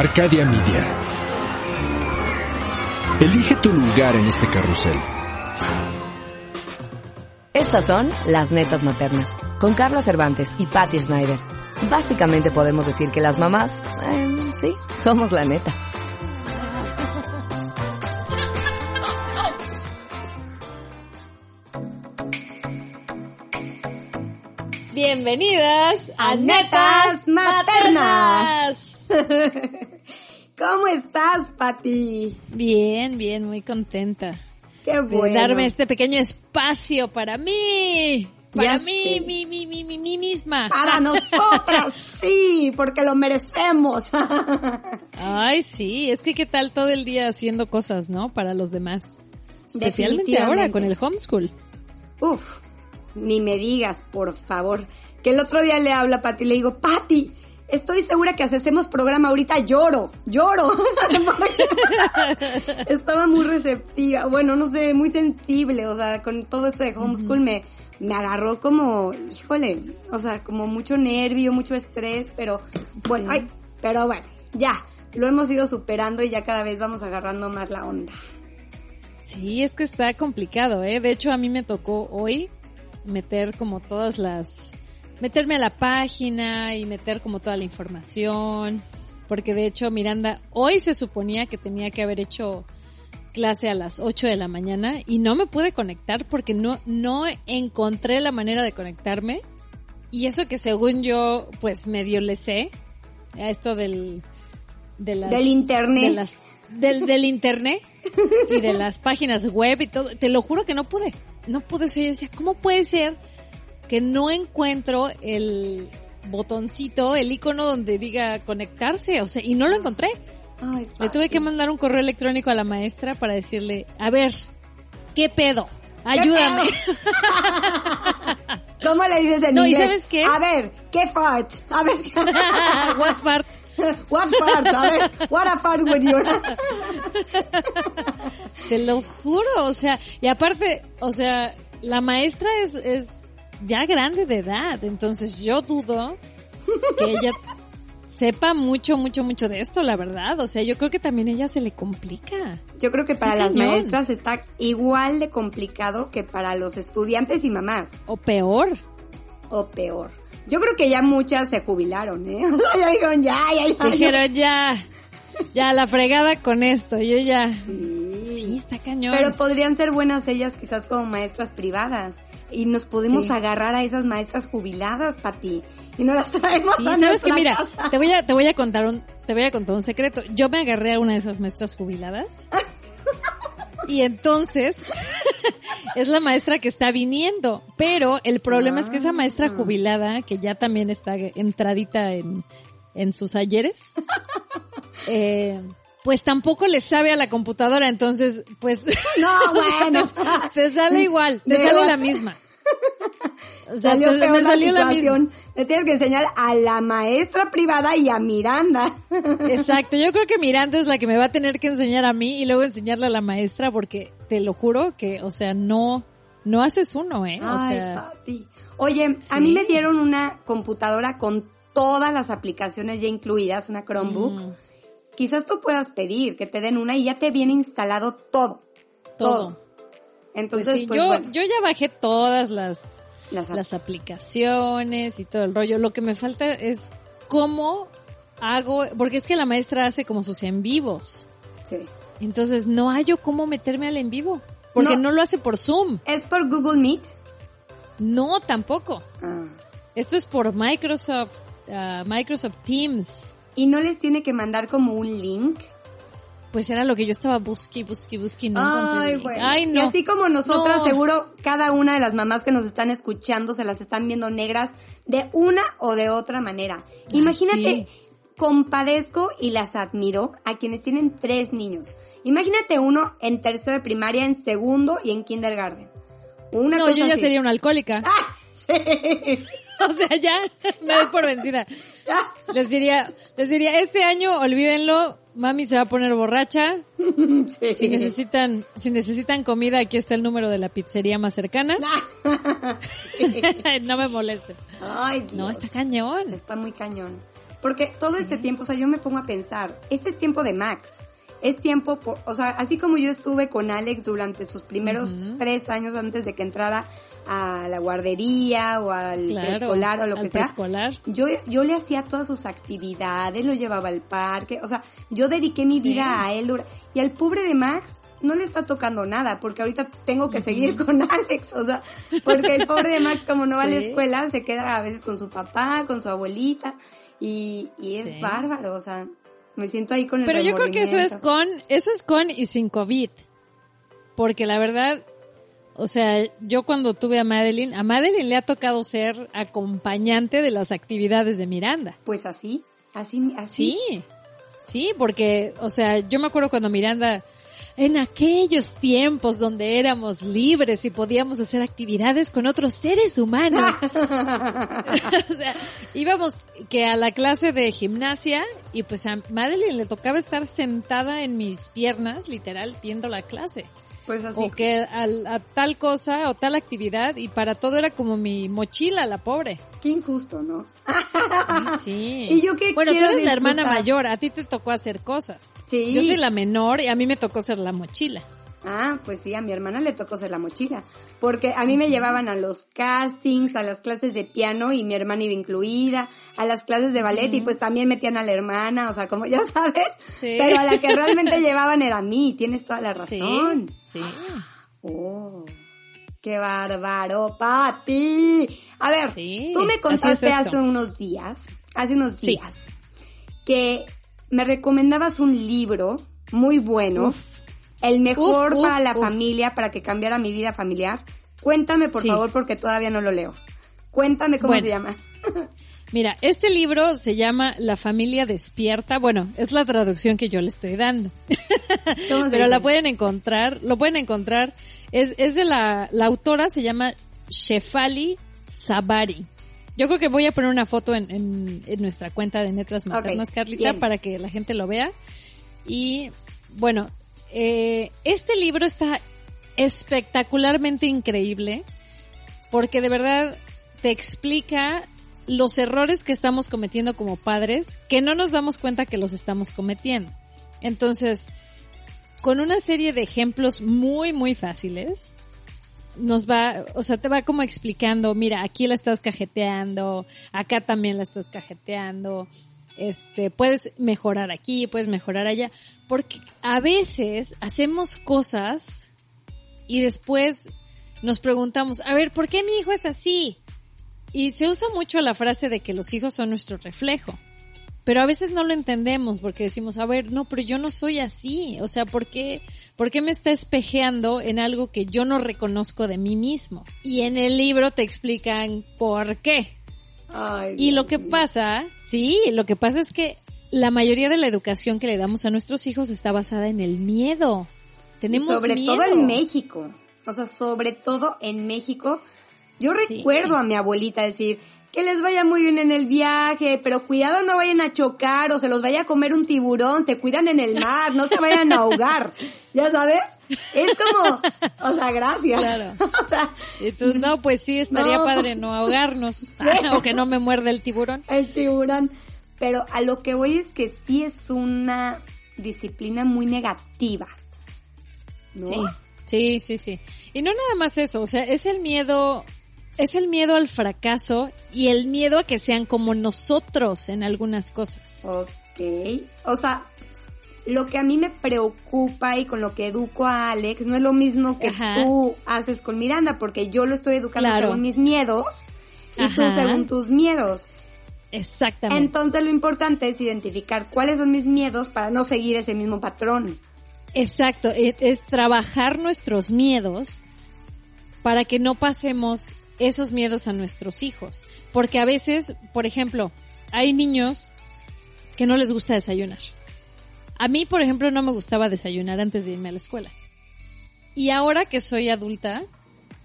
Arcadia Media. Elige tu lugar en este carrusel. Estas son las netas maternas, con Carla Cervantes y Patty Schneider. Básicamente podemos decir que las mamás, eh, sí, somos la neta. Bienvenidas a, A Netas Maternas. ¿Cómo estás, Pati? Bien, bien, muy contenta Qué de bueno. darme este pequeño espacio para mí. Para Ya mí, mi, mi, mi, mi misma. Para nosotras, sí, porque lo merecemos. Ay, sí, es que qué tal todo el día haciendo cosas, ¿no? Para los demás. Especialmente ahora con el homeschool. Uf, ni me digas, por favor. Que el otro día le hablo a Pati y le digo, Pati, estoy segura que si hacemos programa ahorita lloro, lloro. Estaba muy receptiva, bueno, no sé, muy sensible, o sea, con todo esto de homeschool me, me agarró como, híjole, o sea, como mucho nervio, mucho estrés, pero bueno, ay, pero bueno, ya, lo hemos ido superando y ya cada vez vamos agarrando más la onda. Sí, es que está complicado, ¿eh? De hecho, a mí me tocó hoy meter como todas las... meterme a la página y meter como toda la información. Porque de hecho, Miranda, hoy se suponía que tenía que haber hecho clase a las 8 de la mañana y no me pude conectar porque no, no encontré la manera de conectarme. Y eso que según yo, pues medio le sé a esto del... De las, Del internet. de las- del, del internet y de las páginas web y todo. Te lo juro que no pude. No pude. Yo decía, ¿cómo puede ser que no encuentro el botoncito, el icono donde diga conectarse? O sea, y no lo encontré. Ay, Le tuve que mandar un correo electrónico a la maestra para decirle, a ver, ¿qué pedo? Ayúdame. ¿Cómo le dices en No, ¿y inglés? sabes qué? A ver, ¿qué fart? A ver, What part? what fart? A ver, what a fart would you? Te lo juro, o sea, y aparte, o sea, la maestra es, es ya grande de edad, entonces yo dudo que ella sepa mucho, mucho, mucho de esto, la verdad. O sea, yo creo que también a ella se le complica. Yo creo que para las cañón. maestras está igual de complicado que para los estudiantes y mamás, O peor. o peor. Yo creo que ya muchas se jubilaron, ¿eh? Ya dijeron, ya, ya, ya. Dijeron ya, ya la fregada con esto, yo ya. Sí. Sí, está cañón. Pero podrían ser buenas ellas quizás como maestras privadas. Y nos podemos Sí. agarrar a esas maestras jubiladas, Pati. Y no las traemos Sí, a sabes que mira, casa. te voy a te voy a contar un te voy a contar un secreto. Yo me agarré a una de esas maestras jubiladas. Y entonces es la maestra que está viniendo, pero el problema es que esa maestra Ah. jubilada que ya también está entradita en en sus ayeres eh, pues tampoco le sabe a la computadora, entonces pues No, bueno. te sale igual, te sale la misma. O sea, salió te- peor me la salió la misma. Le tienes que enseñar a la maestra privada y a Miranda. Exacto, yo creo que Miranda es la que me va a tener que enseñar a mí y luego enseñarle a la maestra porque te lo juro que, o sea, no, no haces uno, ¿eh? O Ay, sea, Pati. Oye, a mí me dieron una computadora con todas las aplicaciones ya incluidas, una Chromebook. Mm. Quizás tú puedas pedir que te den una y ya te viene instalado todo. todo. Pues Entonces, sí, pues yo, bueno, yo ya bajé todas las, las, las aplicaciones y todo el rollo. Lo que me falta es cómo hago, porque es que la maestra hace como sus en vivos. sí. Entonces no hallo cómo meterme al en vivo. Porque No. no, lo hace por Zoom. ¿Es por Google Meet? No, tampoco. Ah. Esto es por Microsoft, ah, Microsoft Teams. ¿Y no les tiene que mandar como un link? Pues era lo que yo estaba busque, busque y no Ay, bueno. Ay, Y no. así como nosotras, No. seguro cada una de las mamás que nos están escuchando se las están viendo negras de una o de otra manera. Imagínate, sí. compadezco y las admiro a quienes tienen tres niños. Imagínate uno en tercero de primaria, en segundo y en kindergarten. Una No, cosa yo ya así. sería una alcohólica. o sea, ya me doy por vencida. Les diría, les diría, este año olvídenlo, mami se va a poner borracha. Si necesitan, si necesitan comida, aquí está el número de la pizzería más cercana. no me molesten. Ay, No, Dios. está cañón. Está muy cañón. Porque todo este tiempo, o sea, yo me pongo a pensar, este es tiempo de Max. Es tiempo, por, o sea, así como yo estuve con Alex durante sus primeros tres años antes de que entrara a la guardería o al Claro, preescolar o lo que sea. Yo, yo le hacía todas sus actividades, lo llevaba al parque, o sea, yo dediqué mi vida a él. Y al pobre de Max no le está tocando nada, porque ahorita tengo que seguir con Alex, o sea, porque el pobre de Max como no va a la escuela, se queda a veces con su papá, con su abuelita, y, y es Sí. bárbaro, o sea, me siento ahí con el Pero yo creo que eso es con, eso es con y sin COVID. Porque la verdad, o sea, yo cuando tuve a Madeline, a Madeline le ha tocado ser acompañante de las actividades de Miranda. Pues así, así, así. Sí, sí, porque, o sea, yo me acuerdo cuando Miranda, en aquellos tiempos donde éramos libres y podíamos hacer actividades con otros seres humanos. o sea, íbamos que a la clase de gimnasia y pues a Madeline le tocaba estar sentada en mis piernas, literal, viendo la clase. Pues así. O que a, tal cosa o tal actividad y para todo era como mi mochila, la pobre. Qué injusto, ¿no? Sí. ¿Y yo qué Bueno, tú eres la hermana mayor, a ti te tocó hacer cosas. Sí. Yo soy la menor y a mí me tocó ser la mochila. Ah, pues sí, a mi hermana le tocó ser la mochila. Porque a mí me llevaban a los castings, a las clases de piano y mi hermana iba incluida, a las clases de ballet y pues también metían a la hermana, o sea, como ya sabes. Sí. Pero a la que realmente llevaban era a mí, tienes toda la razón. Sí. Oh, qué bárbaro, Pati. A ver, Sí, tú me contaste es hace unos días, hace unos Sí. días, que me recomendabas un libro muy bueno, Uf. el mejor Uf, uf, para la familia, para que cambiara mi vida familiar. Cuéntame, por Sí. favor, porque todavía no lo leo. Cuéntame cómo Bueno. se llama. Mira, este libro se llama La familia despierta. Bueno, es la traducción que yo le estoy dando. ¿Cómo se Pero la pueden encontrar, lo pueden encontrar. Es, es de la, la autora se llama Shefali Sabari. Yo creo que voy a poner una foto en, en, en nuestra cuenta de Netras Maternas, Carlita, bien. para que la gente lo vea. Y bueno, eh, este libro está espectacularmente increíble porque de verdad te explica los errores que estamos cometiendo como padres que no nos damos cuenta que los estamos cometiendo. Entonces, con una serie de ejemplos muy, muy fáciles, nos va, o sea, te va como explicando, mira, aquí la estás cajeteando, acá también la estás cajeteando, este, puedes mejorar aquí, puedes mejorar allá, porque a veces hacemos cosas y después nos preguntamos, a ver, ¿por qué mi hijo es así? Y se usa mucho la frase de que los hijos son nuestro reflejo. Pero a veces no lo entendemos porque decimos, a ver, no, pero yo no soy así. O sea, ¿por qué, ¿por qué me está espejeando en algo que yo no reconozco de mí mismo? Y en el libro te explican por qué. Ay, Y lo que pasa, sí, lo que pasa es que la mayoría de la educación que le damos a nuestros hijos está basada en el miedo. Tenemos sobre miedo. todo en México. O sea, sobre todo en México. Yo Sí. recuerdo a mi abuelita decir que les vaya muy bien en el viaje, pero cuidado no vayan a chocar o se los vaya a comer un tiburón, se cuidan en el mar, no se vayan a ahogar. ¿Ya sabes? Es como, o sea, gracias. Claro. O sea, Y tú, no, pues sí, estaría No, padre pues- no ahogarnos. o que no me muerde el tiburón. el tiburón. Pero a lo que voy es que sí es una disciplina muy negativa. ¿No? Sí, sí, sí, sí. Y no nada más eso, o sea, es el miedo, es el miedo al fracaso y el miedo a que sean como nosotros en algunas cosas. Ok. O sea, lo que a mí me preocupa y con lo que educo a Alex no es lo mismo que Ajá. tú haces con Miranda, porque yo lo estoy educando Claro. según mis miedos y tú según tus miedos. Exactamente. Entonces lo importante es identificar cuáles son mis miedos para no seguir ese mismo patrón. Exacto, es, es trabajar nuestros miedos para que no pasemos esos miedos a nuestros hijos. Porque a veces, por ejemplo, hay niños que no les gusta desayunar. A mí, por ejemplo, no me gustaba desayunar antes de irme a la escuela. Y ahora que soy adulta,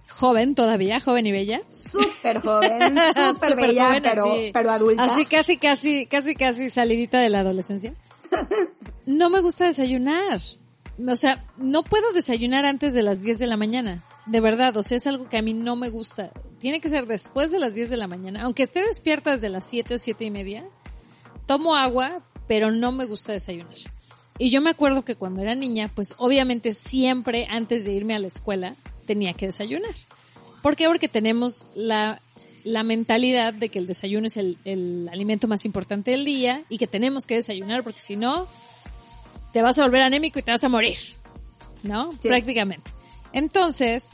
joven todavía, joven y bella, Súper joven, súper bella, joven, pero, así. pero adulta. Así casi, casi, casi, casi salidita de la adolescencia. No me gusta desayunar. O sea, no puedo desayunar antes de las 10 de la mañana. De verdad, o sea, es algo que a mí no me gusta. Tiene que ser después de las 10 de la mañana. Aunque esté despierta desde las 7 o siete y media, tomo agua, pero no me gusta desayunar. Y yo me acuerdo que cuando era niña, pues obviamente siempre antes de irme a la escuela tenía que desayunar. ¿Por qué? Porque tenemos la, la mentalidad de que el desayuno es el, el alimento más importante del día y que tenemos que desayunar porque si no, te vas a volver anémico y te vas a morir. ¿No? Sí. Prácticamente. Entonces,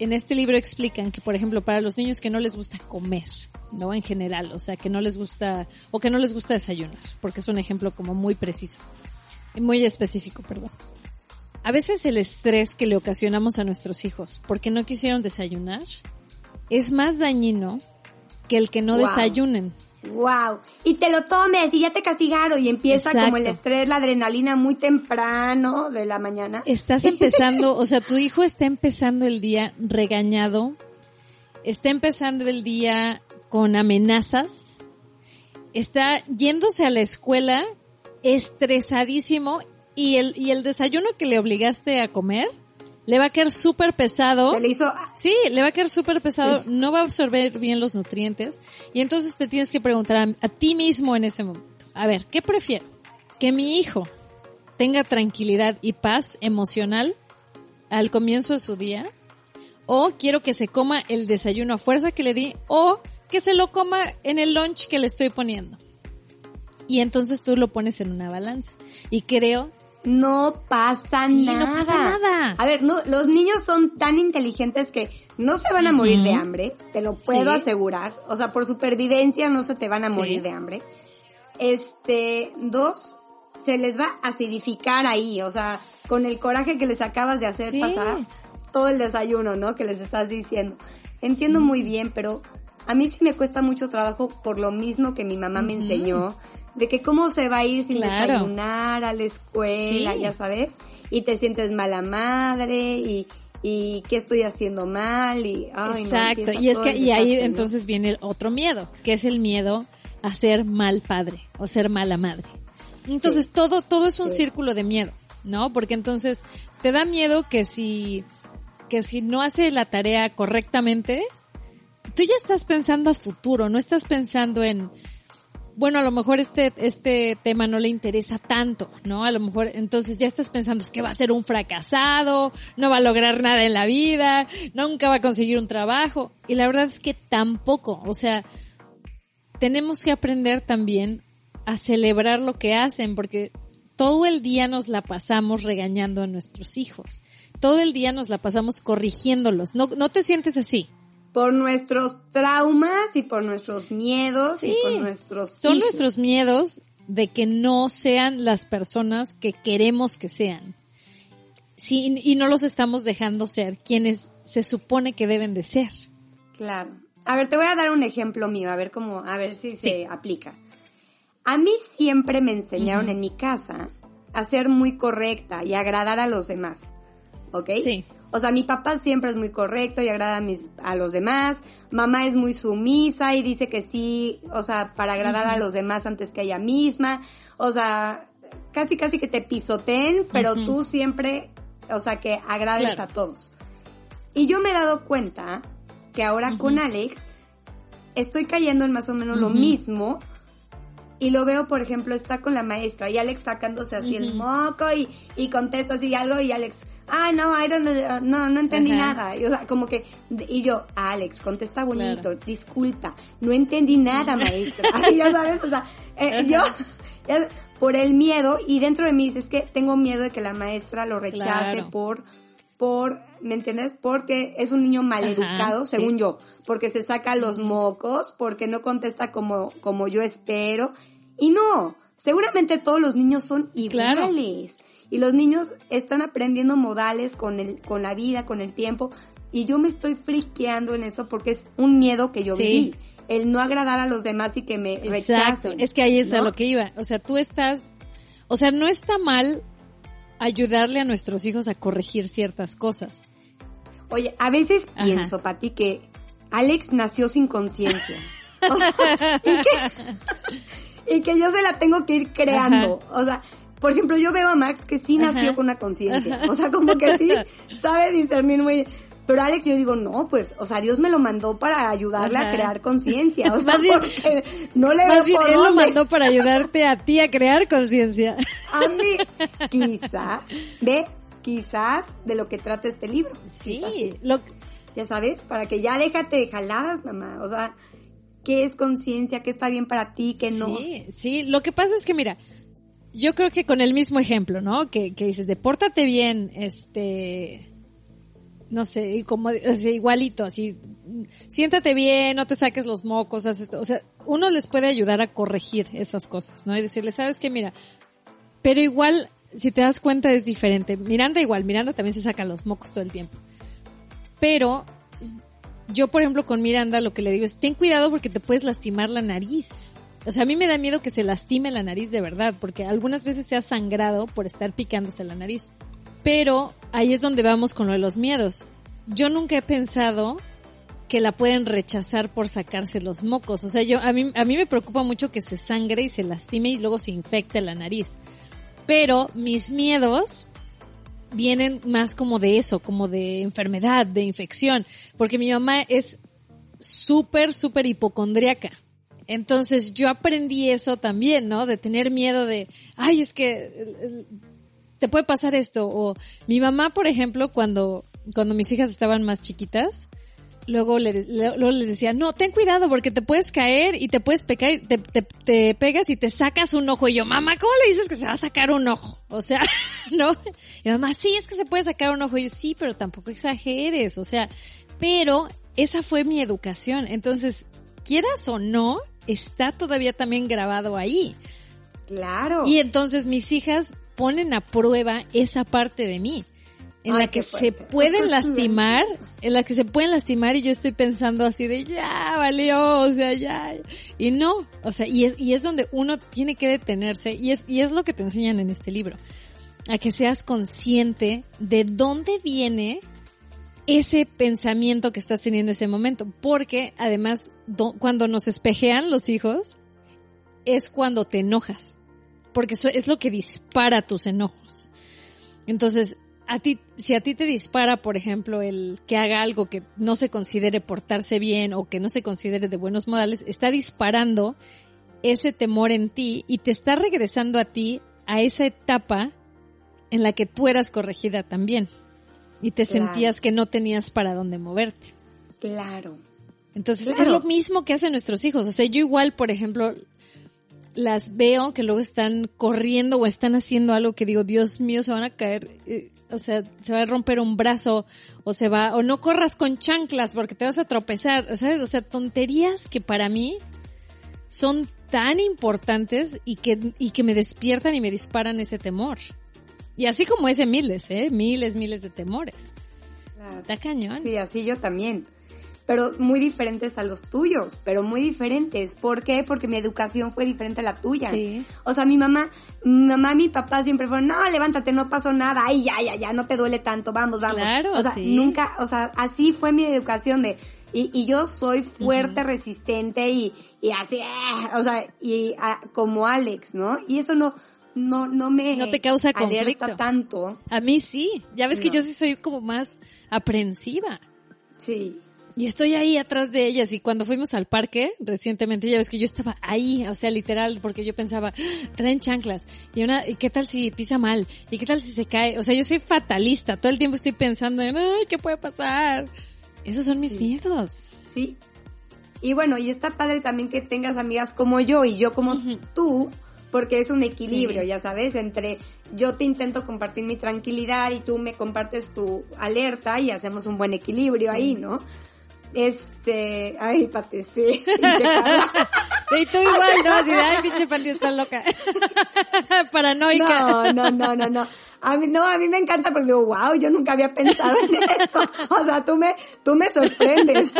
en este libro explican que, por ejemplo, para los niños que no les gusta comer, ¿no? En general, o sea, que no les gusta, o que no les gusta desayunar, porque es un ejemplo como muy preciso, muy específico, perdón. A veces el estrés que le ocasionamos a nuestros hijos porque no quisieron desayunar es más dañino que el que no Wow. desayunen. Wow. Y te lo tomes y ya te castigaron y empieza Exacto. como el estrés, la adrenalina muy temprano de la mañana. Estás empezando, o sea, tu hijo está empezando el día regañado, está empezando el día con amenazas, está yéndose a la escuela estresadísimo y el, y el desayuno que le obligaste a comer le va a quedar súper pesado. Se le hizo Sí, le va a quedar súper pesado, no va a absorber bien los nutrientes y entonces te tienes que preguntar a, a ti mismo en ese momento. A ver, ¿qué prefiero? Que mi hijo tenga tranquilidad y paz emocional al comienzo de su día o quiero que se coma el desayuno a fuerza que le di o que se lo coma en el lunch que le estoy poniendo. Y entonces tú lo pones en una balanza. Y creo No pasa Sí, no nada. pasa nada. A ver, no, los niños son tan inteligentes que no se van a morir de hambre, te lo puedo Sí. asegurar. O sea, por supervivencia no se te van a Sí. morir de hambre. Este, dos, se les va a acidificar ahí, o sea, con el coraje que les acabas de hacer pasar todo el desayuno, ¿no? Que les estás diciendo. Entiendo muy bien, pero a mí sí me cuesta mucho trabajo por lo mismo que mi mamá me enseñó, de que cómo se va a ir sin Claro. desayunar a la escuela, Sí. ya sabes, y te sientes mala madre y, y qué estoy haciendo mal y ay, Exacto, y es que y ahí entonces viene el otro miedo, que es el miedo a ser mal padre o ser mala madre. Entonces Sí. todo todo es un Sí. círculo de miedo, ¿no? Porque entonces te da miedo que si que si no hace la tarea correctamente, tú ya estás pensando a futuro, no estás pensando en bueno, a lo mejor este, este tema no le interesa tanto, ¿no? A lo mejor entonces ya estás pensando es que va a ser un fracasado, no va a lograr nada en la vida, nunca va a conseguir un trabajo. Y la verdad es que tampoco, o sea, tenemos que aprender también a celebrar lo que hacen, porque todo el día nos la pasamos regañando a nuestros hijos. Todo el día nos la pasamos corrigiéndolos. No, no te sientes así. Por nuestros traumas y por nuestros miedos y Sí. por nuestros Son nuestros miedos de que no sean las personas que queremos que sean. Sí, y no los estamos dejando ser quienes se supone que deben de ser. Claro. A ver, te voy a dar un ejemplo mío, a ver cómo, a ver si se aplica. A mí siempre me enseñaron en mi casa a ser muy correcta y agradar a los demás. ¿Ok? Sí. O sea, mi papá siempre es muy correcto y agrada a, mis, a los demás. Mamá es muy sumisa y dice que sí, o sea, para agradar a los demás antes que a ella misma. O sea, casi casi que te pisoteen, pero tú siempre, o sea, que agrades Claro. a todos. Y yo me he dado cuenta que ahora con Alex estoy cayendo en más o menos lo mismo. Y lo veo, por ejemplo, está con la maestra y Alex sacándose así el moco y, y contesta así algo y Alex, ah, no, I don't know, no, no entendí Ajá. nada. Y, o sea, como que, y yo, Alex, contesta bonito, disculpa, no entendí nada, maestra. Ay, ya sabes, o sea, eh, yo, por el miedo, y dentro de mí es que tengo miedo de que la maestra lo rechace Claro. por, por, ¿me entiendes? Porque es un niño maleducado, Ajá, según sí. yo, porque se saca los mocos, porque no contesta como, como yo espero. Y no, seguramente todos los niños son Claro. Y los niños están aprendiendo modales con el, con la vida, con el tiempo. Y yo me estoy friqueando en eso porque es un miedo que yo Sí. viví. El no agradar a los demás y que me Exacto. rechacen. Es que ahí es a lo que iba. O sea, tú estás, o sea, no está mal ayudarle a nuestros hijos a corregir ciertas cosas. Oye, a veces Ajá. pienso, Pati, que Alex nació sin conciencia. O sea, y, que, y que yo se la tengo que ir creando. O sea, por ejemplo, yo veo a Max que sí nació Ajá. con una conciencia. O sea, como que sí sabe discernir muy... Pero Alex, yo digo, no, pues, o sea, Dios me lo mandó para ayudarle Ajá. a crear conciencia. O sea, Más bien- porque no le Más veo bien, por él lo mandó para ayudarte a ti a crear conciencia. A mí, quizás, ve, quizás de lo que trata este libro. Sí, Quizás. lo, Ya sabes, para que ya déjate de jaladas, mamá. O sea, ¿qué es conciencia? ¿Qué está bien para ti? ¿Qué no? Sí, sí, lo que pasa es que mira, yo creo que con el mismo ejemplo, ¿no? Que, que dices de pórtate bien, este, no sé, como así, igualito, así, siéntate bien, no te saques los mocos, haz esto. O sea, uno les puede ayudar a corregir esas cosas, ¿no? Y decirle, sabes qué, mira, pero igual, si te das cuenta es diferente. Miranda igual, Miranda también se saca los mocos todo el tiempo. Pero yo, por ejemplo, con Miranda lo que le digo es, ten cuidado porque te puedes lastimar la nariz. O sea, a mí me da miedo que se lastime la nariz de verdad, porque algunas veces se ha sangrado por estar picándose la nariz. Pero ahí es donde vamos con lo de los miedos. Yo nunca he pensado que la pueden rechazar por sacarse los mocos. O sea, yo, a mí, a mí me preocupa mucho que se sangre y se lastime y luego se infecte la nariz. Pero mis miedos vienen más como de eso, como de enfermedad, de infección, porque mi mamá es súper, súper hipocondriaca. Entonces yo aprendí eso también, ¿no? De tener miedo de, ay, es que te puede pasar esto. O mi mamá, por ejemplo, cuando, cuando mis hijas estaban más chiquitas, luego, le- luego les decía, no, ten cuidado porque te puedes caer y te puedes pecar, y te, te, te pegas y te sacas un ojo. Y yo, mamá, ¿cómo le dices que se va a sacar un ojo? O sea, ¿no? Y mamá, sí, es que se puede sacar un ojo. Y yo, sí, pero tampoco exageres. O sea, pero esa fue mi educación. Entonces, quieras o no, está todavía también grabado ahí. Claro. Y entonces mis hijas ponen a prueba esa parte de mí. En Ay, la que se pueden lastimar, en la que se pueden lastimar y yo estoy pensando así de ya valió, o sea, ya. Y no, o sea, y es, y es donde uno tiene que detenerse y es, y es lo que te enseñan en este libro. A que seas consciente de dónde viene ese pensamiento que estás teniendo en ese momento. Porque además, do- cuando nos espejean los hijos, es cuando te enojas. Porque es lo que dispara tus enojos. Entonces, a ti, si a ti te dispara, por ejemplo, el que haga algo que no se considere portarse bien o que no se considere de buenos modales, está disparando ese temor en ti y te está regresando a ti a esa etapa en la que tú eras corregida también y te Claro. sentías que no tenías para dónde moverte. Claro. Entonces Claro. es lo mismo que hacen nuestros hijos. O sea, yo igual, por ejemplo, las veo que luego están corriendo o están haciendo algo que digo, Dios mío, se van a caer, eh, o sea, se va a romper un brazo o se va, o no corras con chanclas porque te vas a tropezar, ¿sabes? O sea, tonterías que para mí son tan importantes y que, y que me despiertan y me disparan ese temor. Y así como ese miles, ¿eh? Miles, miles de temores. claro. Está cañón. Sí, así yo también. Pero muy diferentes a los tuyos, pero muy diferentes. ¿Por qué? Porque mi educación fue diferente a la tuya. Sí. O sea, mi mamá, mi mamá y mi papá siempre fueron, no, levántate, no pasó nada, ay, ya, ya, ya, no te duele tanto, vamos, vamos. Claro, o sea, sí. nunca, o sea, así fue mi educación de, y, y yo soy fuerte, resistente y, y así, eh, o sea, y como Alex, ¿no? Y eso no, no, no me No te causa conflicto. tanto. A mí sí. Ya ves que yo sí soy como más aprensiva. Sí. Y estoy ahí atrás de ellas. Y cuando fuimos al parque recientemente, ya ves que yo estaba ahí, o sea, literal, porque yo pensaba, "Ah, traen chanclas. Y una, ¿y qué tal si pisa mal? ¿Y qué tal si se cae? O sea, yo soy fatalista. Todo el tiempo estoy pensando en, ay, ¿qué puede pasar? Esos son mis Sí. miedos. Sí. Y bueno, y está padre también que tengas amigas como yo y yo como tú, porque es un equilibrio, Sí. ya sabes, entre yo te intento compartir mi tranquilidad y tú me compartes tu alerta y hacemos un buen equilibrio ahí, ¿no? Este, ay, Pate, sí. Y tú igual, ¿no? Así de, ay, pinche Pati está loca. Paranoica. No, no, no, no, no. A mí, no, a mí me encanta porque digo, wow, yo nunca había pensado en eso. O sea, tú me, tú me sorprendes.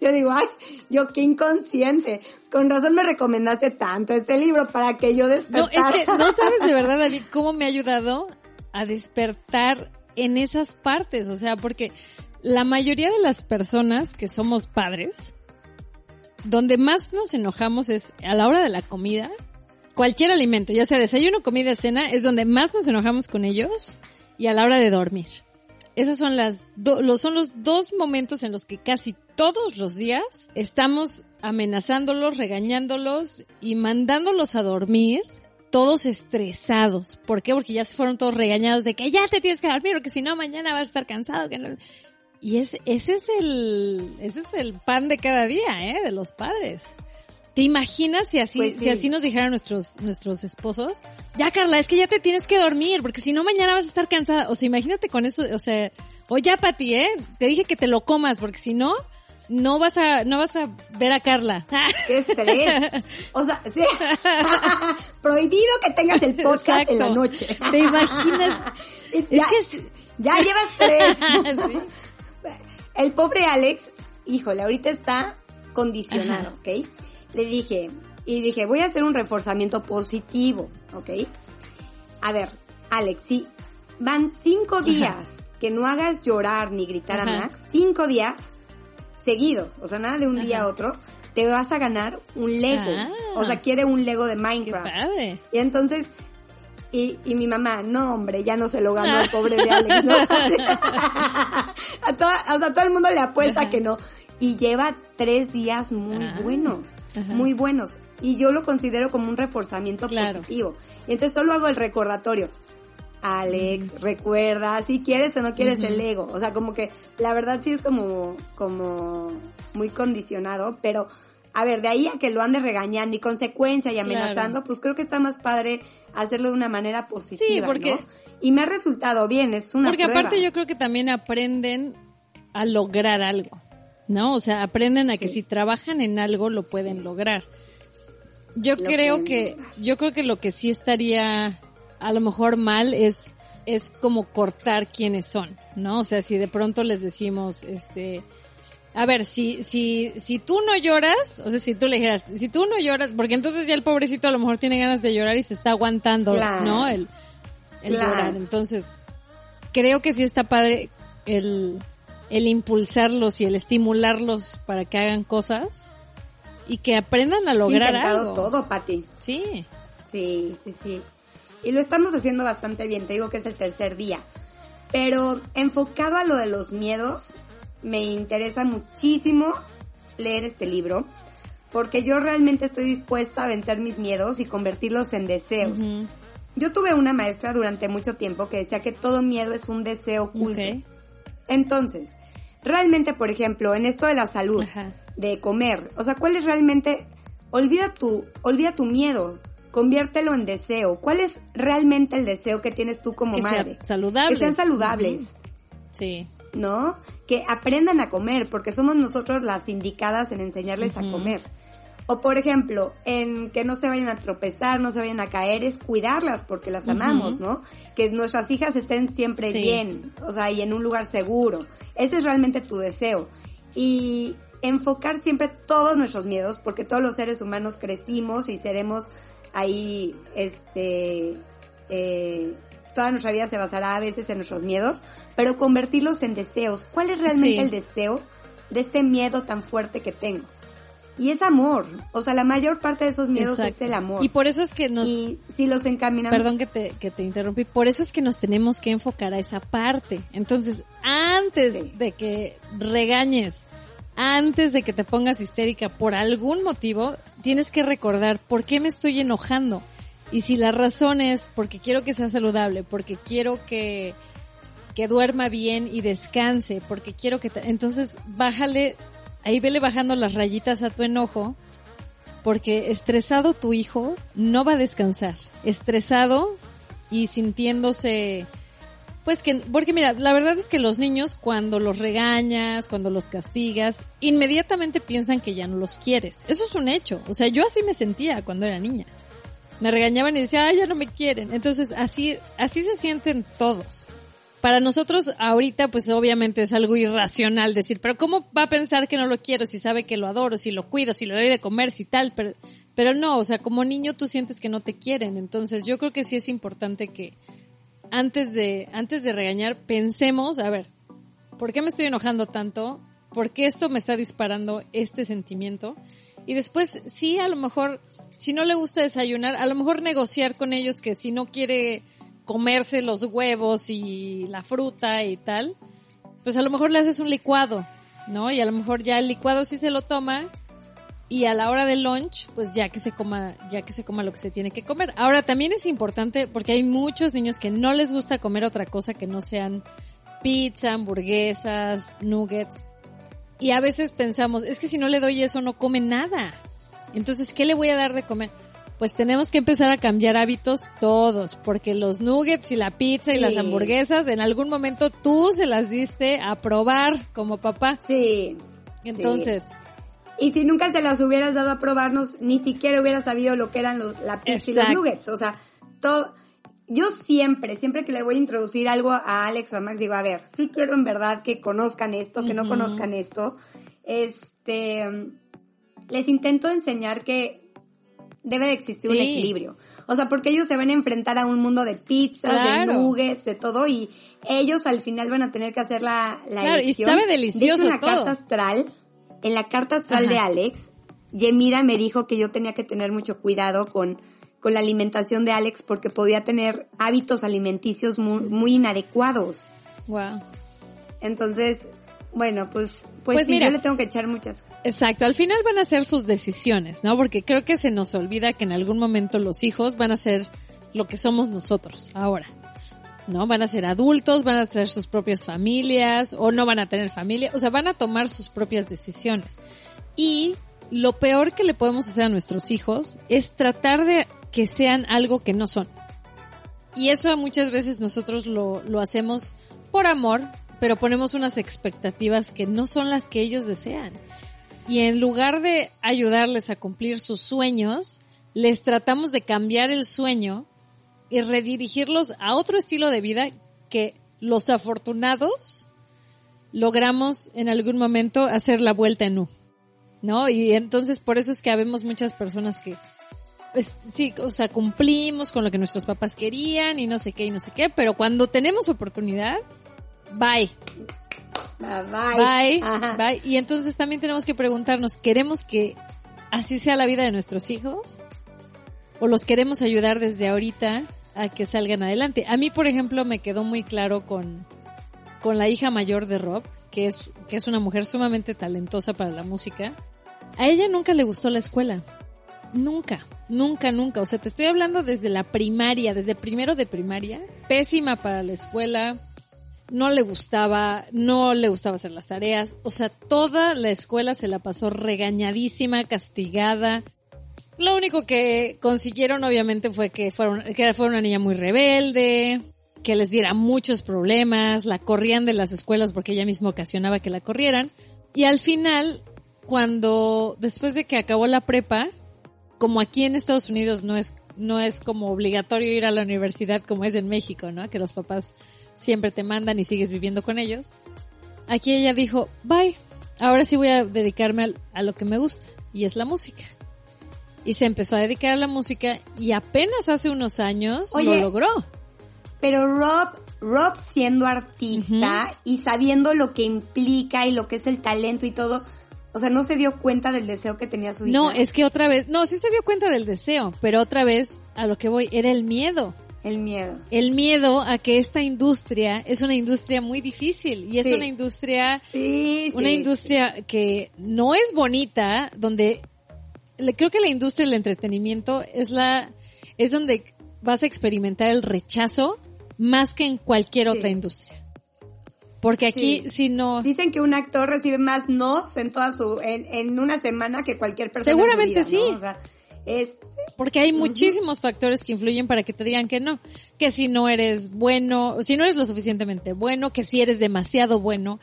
Yo digo, ay, yo qué inconsciente. Con razón me recomendaste tanto este libro para que yo No, despertara. es que no sabes de verdad, David, cómo me ha ayudado a despertar en esas partes. O sea, porque la mayoría de las personas que somos padres, donde más nos enojamos es a la hora de la comida. Cualquier alimento, ya sea desayuno, comida, cena, es donde más nos enojamos con ellos y a la hora de dormir. Esas son las los son los dos momentos en los que casi todos los días estamos amenazándolos, regañándolos y mandándolos a dormir todos estresados. ¿Por qué? Porque ya se fueron todos regañados de que ya te tienes que dormir porque si no mañana vas a estar cansado. Y ese es el, ese es el pan de cada día, ¿eh? De los padres. ¿Te imaginas si así, Pues sí. si así nos dijeran nuestros, nuestros esposos? Ya, Carla, es que ya te tienes que dormir, porque si no mañana vas a estar cansada. O sea, imagínate con eso, o sea, o ya, Pati, ¿eh? Te dije que te lo comas, porque si no, no vas a, no vas a ver a Carla. ¡Qué estrés! O sea, sí. prohibido que tengas el podcast en la noche. ¿Te imaginas? Ya, Es que ya llevas tres. Sí. El pobre Alex, híjole, ahorita está condicionado, ¿ok? Le dije, y dije, voy a hacer un reforzamiento positivo, ¿ok? A ver, Alex, si van cinco días que no hagas llorar ni gritar a. Max, cinco días seguidos, o sea, nada de un día a otro, te vas a ganar un Lego. Ah. O sea, quiere un Lego de Qué Minecraft. padre. Y entonces, y, y mi mamá, no hombre, ya no se lo ganó el pobre de Alex, ¿no? a toda- o sea, todo el mundo le apuesta Ajá. que no. Y lleva tres días muy Ah. buenos, Ajá. muy buenos. Y yo lo considero como un reforzamiento Claro. positivo. Y entonces solo hago el recordatorio. Alex, recuerda, si quieres o no quieres el ego. O sea, como que la verdad sí es como, como muy condicionado, pero a ver, de ahí a que lo ande regañando y consecuencia y amenazando, pues creo que está más padre hacerlo de una manera positiva, Sí, porque- ¿no? Y me ha resultado bien, es una Porque prueba. aparte yo creo que también aprenden a lograr algo, ¿no? O sea, aprenden a que Sí. si trabajan en algo lo pueden lograr. Yo Lo creo que, yo creo que lo que sí estaría a lo mejor mal es, es como cortar quiénes son, ¿no? O sea, si de pronto les decimos, este, a ver, si, si, si tú no lloras, o sea, si tú le dijeras, si tú no lloras, porque entonces ya el pobrecito a lo mejor tiene ganas de llorar y se está aguantando, Claro. ¿no? El, el Claro. llorar. Entonces, creo que sí está padre el, el impulsarlos y el estimularlos para que hagan cosas y que aprendan a lograr intentado algo. todo, Pati. Sí. Sí, sí, sí. Y lo estamos haciendo bastante bien, te digo que es el tercer día. Pero enfocado a lo de los miedos, me interesa muchísimo leer este libro, porque yo realmente estoy dispuesta a vencer mis miedos y convertirlos en deseos. Yo tuve una maestra durante mucho tiempo que decía que todo miedo es un deseo oculto. Ok. Entonces, realmente, por ejemplo, en esto de la salud, Ajá. de comer, o sea, ¿cuál es realmente, olvida tu, olvida tu miedo, conviértelo en deseo. ¿Cuál es realmente el deseo que tienes tú como Que madre? saludable. Que sean saludables, Sí. ¿no? Que aprendan a comer, porque somos nosotros las indicadas en enseñarles a comer. O por ejemplo, en que no se vayan a tropezar, no se vayan a caer, es cuidarlas porque las amamos, ¿no? Que nuestras hijas estén siempre Sí. bien, o sea, y en un lugar seguro. Ese es realmente tu deseo. Y enfocar siempre todos nuestros miedos, porque todos los seres humanos crecimos y seremos ahí, este, eh, toda nuestra vida se basará a veces en nuestros miedos, pero convertirlos en deseos. ¿Cuál es realmente Sí. el deseo de este miedo tan fuerte que tengo? Y es amor. O sea, la mayor parte de esos miedos Exacto. es el amor. Y por eso es que nos... Y si los encaminamos... Perdón que te, que te interrumpí. Por eso es que nos tenemos que enfocar a esa parte. Entonces, antes Sí. de que regañes, antes de que te pongas histérica por algún motivo, tienes que recordar por qué me estoy enojando. Y si la razón es porque quiero que sea saludable, porque quiero que, que duerma bien y descanse, porque quiero que... te- Entonces, bájale, ahí vele bajando las rayitas a tu enojo, porque estresado tu hijo no va a descansar. Estresado y sintiéndose, pues que, porque mira, la verdad es que los niños cuando los regañas, cuando los castigas, inmediatamente piensan que ya no los quieres. Eso es un hecho. O sea, yo así me sentía cuando era niña. Me regañaban y decía, ay, ya no me quieren. Entonces, así, así se sienten todos. Para nosotros ahorita pues obviamente es algo irracional decir, pero ¿cómo va a pensar que no lo quiero si sabe que lo adoro, si lo cuido, si lo doy de comer, si tal? Pero, pero no, o sea, como niño tú sientes que no te quieren. Entonces yo creo que sí es importante que antes de, antes de regañar pensemos, a ver, ¿por qué me estoy enojando tanto? ¿Por qué esto me está disparando este sentimiento? Y después sí, a lo mejor, si no le gusta desayunar, a lo mejor negociar con ellos que si no quiere comerse los huevos y la fruta y tal, pues a lo mejor le haces un licuado, ¿no? Y a lo mejor ya el licuado sí se lo toma y a la hora del lunch, pues ya que se coma, ya que se coma lo que se tiene que comer. Ahora también es importante porque hay muchos niños que no les gusta comer otra cosa que no sean pizza, hamburguesas, nuggets. Y a veces pensamos, es que si no le doy eso no come nada. Entonces, ¿qué le voy a dar de comer? Pues tenemos que empezar a cambiar hábitos todos, porque los nuggets y la pizza y Sí. las hamburguesas en algún momento tú se las diste a probar como papá. Sí. Entonces, Y si nunca se las hubieras dado a probarnos, ni siquiera hubieras sabido lo que eran los, la pizza y los nuggets. O sea, todo, yo siempre, siempre que le voy a introducir algo a Alex o a Max, digo, a ver, sí quiero en verdad que conozcan esto, que no conozcan esto. Este, les intento enseñar que debe de existir un equilibrio. O sea, porque ellos se van a enfrentar a un mundo de pizzas, Claro. de nuggets, de todo, y ellos al final van a tener que hacer la, la Claro, y elección. sabe De delicioso hecho, en la todo. carta astral, en la carta astral Ajá. de Alex, Yemira me dijo que yo tenía que tener mucho cuidado con, con la alimentación de Alex porque podía tener hábitos alimenticios muy, muy inadecuados. wow. Entonces, bueno, pues, pues, Pues sí, mira. yo le tengo que echar muchas. Exacto, al final van a ser sus decisiones, ¿no? Porque creo que se nos olvida que en algún momento los hijos van a ser lo que somos nosotros ahora. ¿No? Van a ser adultos, van a tener sus propias familias o no van a tener familia, o sea, van a tomar sus propias decisiones. Y lo peor que le podemos hacer a nuestros hijos es tratar de que sean algo que no son. Y eso muchas veces nosotros lo, lo hacemos por amor, pero ponemos unas expectativas que no son las que ellos desean. Y en lugar de ayudarles a cumplir sus sueños, les tratamos de cambiar el sueño y redirigirlos a otro estilo de vida que los afortunados logramos en algún momento hacer la vuelta en U. ¿No? Y entonces por eso es que habemos muchas personas que pues, sí, o sea, cumplimos con lo que nuestros papás querían y no sé qué y no sé qué, pero cuando tenemos oportunidad, bye. Bye, Bye, Ajá. bye. Y entonces también tenemos que preguntarnos, ¿queremos que así sea la vida de nuestros hijos? ¿O los queremos ayudar desde ahorita a que salgan adelante? A mí, por ejemplo, me quedó muy claro con, con la hija mayor de Rob, que es, que es una mujer sumamente talentosa para la música. A ella nunca le gustó la escuela. Nunca, nunca, nunca. O sea, te estoy hablando desde la primaria, desde primero de primaria. Pésima para la escuela, no le gustaba, no le gustaba hacer las tareas, o sea, toda la escuela se la pasó regañadísima, castigada. Lo único que consiguieron obviamente fue que fuera, que fuera una niña muy rebelde, que les diera muchos problemas, la corrían de las escuelas porque ella misma ocasionaba que la corrieran. Y al final, cuando, después de que acabó la prepa, como aquí en Estados Unidos no es, no es como obligatorio ir a la universidad como es en México, ¿no? Que los papás siempre te mandan y sigues viviendo con ellos. Aquí ella dijo, bye, ahora sí voy a dedicarme a, lo que me gusta, y es la música. Y se empezó a dedicar a la música y apenas hace unos años Oye, lo logró. Pero Rob, Rob siendo artista y sabiendo lo que implica y lo que es el talento y todo, o sea, no se dio cuenta del deseo que tenía su hija. No, es que otra vez, no, sí se dio cuenta del deseo, pero otra vez a lo que voy era el miedo. El miedo. El miedo a que esta industria es una industria muy difícil y es Sí. una industria Sí, una sí. industria que no es bonita, donde creo que la industria del entretenimiento es la es donde vas a experimentar el rechazo más que en cualquier otra industria. Porque aquí Sí. si no Dicen que un actor recibe más nos en toda su, en, en una semana que cualquier persona. Seguramente en su vida, sí. ¿no? O sea, es, porque hay muchísimos factores que influyen para que te digan que no, que si no eres bueno, si no eres lo suficientemente bueno, que si eres demasiado bueno,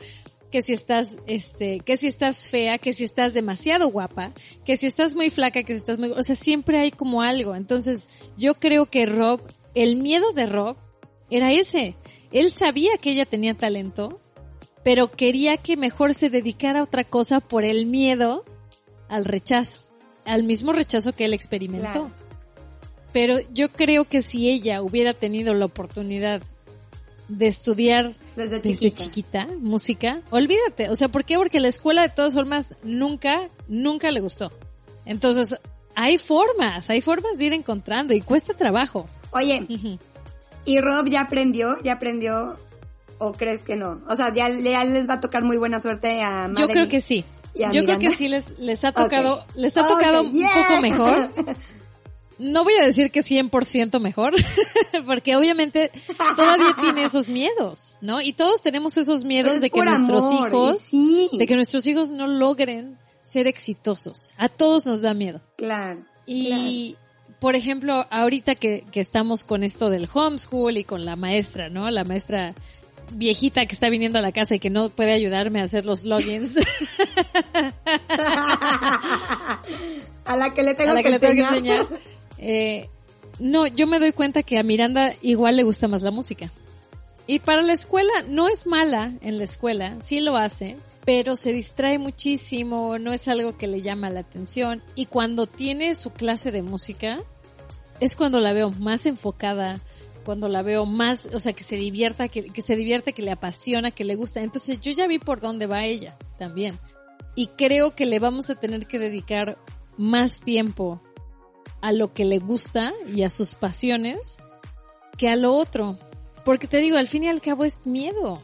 que si estás este, que si estás fea, que si estás demasiado guapa, que si estás muy flaca, que si estás muy, o sea, siempre hay como algo. Entonces, yo creo que Rob, el miedo de Rob era ese. Él sabía que ella tenía talento, pero quería que mejor se dedicara a otra cosa por el miedo al rechazo, al mismo rechazo que él experimentó. Claro. Pero yo creo que si ella hubiera tenido la oportunidad de estudiar desde desde chiquita. chiquita música, olvídate. O sea, ¿por qué? Porque la escuela de todas formas nunca, nunca le gustó. Entonces, hay formas, hay formas de ir encontrando y cuesta trabajo. Oye, y Rob ya aprendió, ya aprendió ¿O crees que no? O sea, ya, ya les va a tocar muy buena suerte a Yo Madeline creo que sí. Y a Yo creo que sí les, les ha tocado, les ha tocado un poco mejor. No voy a decir que 100% mejor, porque obviamente todavía tiene esos miedos, ¿no? Y todos tenemos esos miedos es de que nuestros amor, hijos, sí, de que nuestros hijos no logren ser exitosos. A todos nos da miedo. claro. Y, por ejemplo, ahorita que, que estamos con esto del homeschool y con la maestra, ¿no? La maestra viejita que está viniendo a la casa y que no puede ayudarme a hacer los logins. a la que le tengo a la que, que le tengo que enseñar. enseñar. Eh, no, yo me doy cuenta que a Miranda igual le gusta más la música. Y para la escuela, no es mala en la escuela, sí lo hace, pero se distrae muchísimo, no es algo que le llama la atención. Y cuando tiene su clase de música, es cuando la veo más enfocada, cuando la veo más, o sea, que se divierta, que, que se divierte, que le apasiona, que le gusta. Entonces yo ya vi por dónde va ella también. Y creo que le vamos a tener que dedicar más tiempo a lo que le gusta y a sus pasiones que a lo otro. Porque te digo, al fin y al cabo es miedo.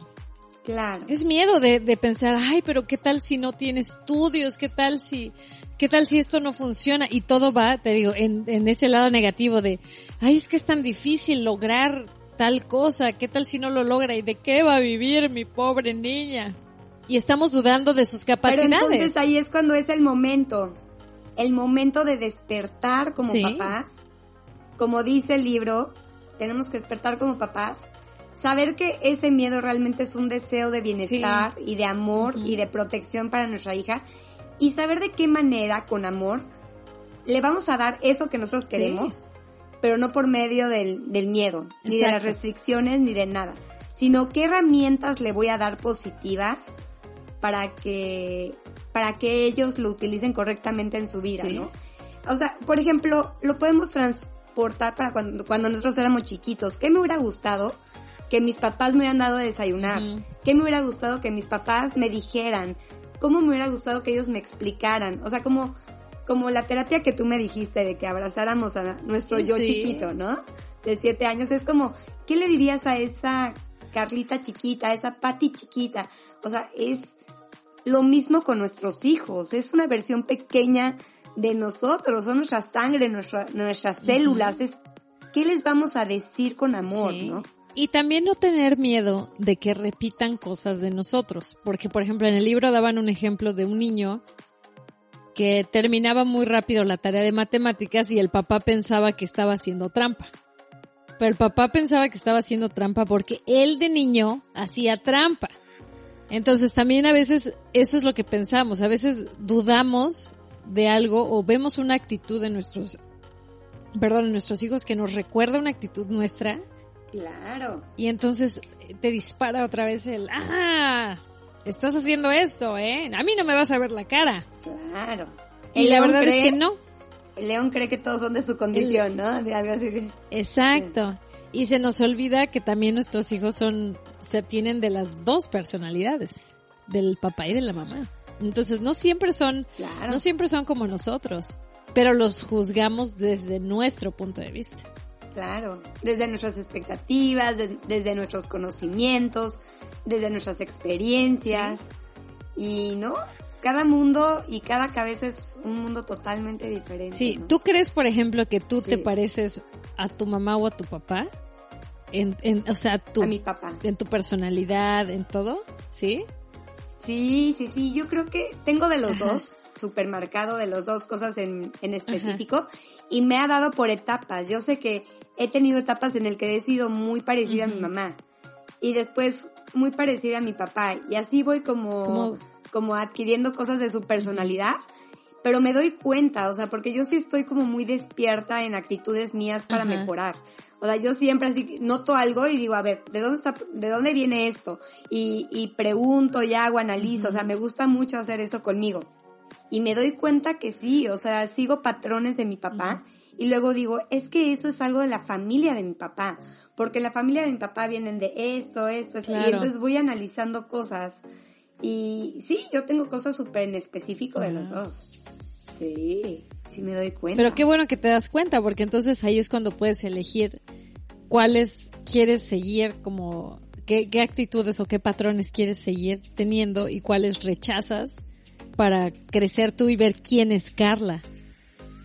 Claro. Es miedo de, de pensar, ay, pero qué tal si no tiene estudios, qué tal si, qué tal si esto no funciona y todo va, te digo, en, en ese lado negativo de, ay, es que es tan difícil lograr tal cosa, qué tal si no lo logra y de qué va a vivir mi pobre niña. Y estamos dudando de sus Pero capacidades. entonces ahí es cuando es el momento, el momento de despertar como Sí. papás. Como dice el libro, tenemos que despertar como papás. Saber que ese miedo realmente es un deseo de bienestar y de amor y de protección para nuestra hija. Y saber de qué manera, con amor, le vamos a dar eso que nosotros queremos, pero no por medio del, del miedo, ni de las restricciones, ni de nada. Sino qué herramientas le voy a dar positivas para que para que ellos lo utilicen correctamente en su vida, Sí. ¿no? O sea, por ejemplo, lo podemos transportar para cuando, cuando nosotros éramos chiquitos. ¿Qué me hubiera gustado que mis papás me hubieran dado a desayunar? ¿Qué me hubiera gustado que mis papás me dijeran? ¿Cómo me hubiera gustado que ellos me explicaran? O sea, como, como la terapia que tú me dijiste de que abrazáramos a nuestro yo Sí. chiquito, ¿no? De siete años. Es como, ¿qué le dirías a esa Carlita chiquita, a esa Patty chiquita? O sea, es lo mismo con nuestros hijos. Es una versión pequeña de nosotros. Son nuestra sangre, nuestra- nuestras células. Es, ¿qué les vamos a decir con amor, Sí. no? Y también no tener miedo de que repitan cosas de nosotros. Porque, por ejemplo, en el libro daban un ejemplo de un niño que terminaba muy rápido la tarea de matemáticas y el papá pensaba que estaba haciendo trampa. Pero el papá pensaba que estaba haciendo trampa porque él de niño hacía trampa. Entonces también a veces eso es lo que pensamos. A veces dudamos de algo o vemos una actitud de nuestros, perdón, en nuestros hijos que nos recuerda una actitud nuestra Claro. y entonces eh, te dispara otra vez el, ah, estás haciendo esto, ¿eh? A mí no me vas a ver la cara. Claro. Y El la verdad es que no. El león cree que todos son de su condición, ¿no? De algo así. de- Exacto. Y se nos olvida que también nuestros hijos son, se tienen de las dos personalidades, del papá y de la mamá. Entonces no siempre son, Claro. no siempre son como nosotros, pero los juzgamos desde nuestro punto de vista. Claro. Desde nuestras expectativas, de- desde nuestros conocimientos, desde nuestras experiencias. Y, ¿no? Cada mundo y cada cabeza es un mundo totalmente diferente. Sí, ¿no? ¿tú crees, por ejemplo, que tú te pareces a tu mamá o a tu papá? En, en, o sea, tu, A mi papá. en tu personalidad, en todo, ¿sí? Sí, sí, sí, yo creo que tengo de los Ajá. dos, supermercado de los dos cosas en, en específico, y me ha dado por etapas. Yo sé que he tenido etapas en el que he sido muy parecida a mi mamá, y después muy parecida a mi papá, y así voy como, Como- como adquiriendo cosas de su personalidad, pero me doy cuenta, o sea, porque yo sí estoy como muy despierta en actitudes mías para Ajá. mejorar. O sea, yo siempre así noto algo y digo, a ver, ¿de dónde está, de dónde viene esto? Y, y pregunto y hago, analizo, o sea, me gusta mucho hacer eso conmigo. Y me doy cuenta que sí, o sea, sigo patrones de mi papá y luego digo, es que eso es algo de la familia de mi papá, porque la familia de mi papá vienen de esto, esto, esto, y entonces voy analizando cosas. Y sí, yo tengo cosas súper en específico de los dos. Sí, sí me doy cuenta. Pero qué bueno que te das cuenta, porque entonces ahí es cuando puedes elegir cuáles quieres seguir como qué, qué actitudes o qué patrones quieres seguir teniendo y cuáles rechazas para crecer tú y ver quién es Carla.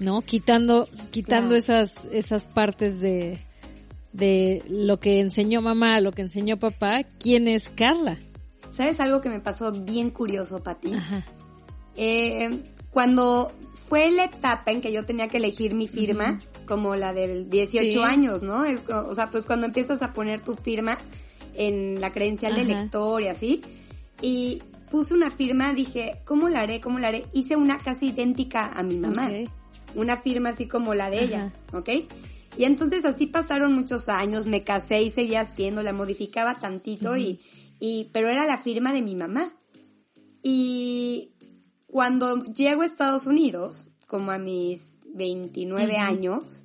¿No? Quitando, quitando Claro. esas, esas partes de, de lo que enseñó mamá, lo que enseñó papá, quién es Carla. ¿Sabes algo que me pasó bien curioso, Pati? Ajá. Eh, cuando fue la etapa en que yo tenía que elegir mi firma, como la del 18 Sí. años, ¿no? Es, o sea, pues cuando empiezas a poner tu firma en la credencial de lector y así, y puse una firma, dije, ¿cómo la haré? ¿Cómo la haré? Hice una casi idéntica a mi mamá. Una firma así como la de Ajá. ella, ¿ok? Y entonces así pasaron muchos años, me casé y seguía haciendo, la modificaba tantito y, y, pero era la firma de mi mamá. Y cuando llego a Estados Unidos, como a mis 29 Ujú. años,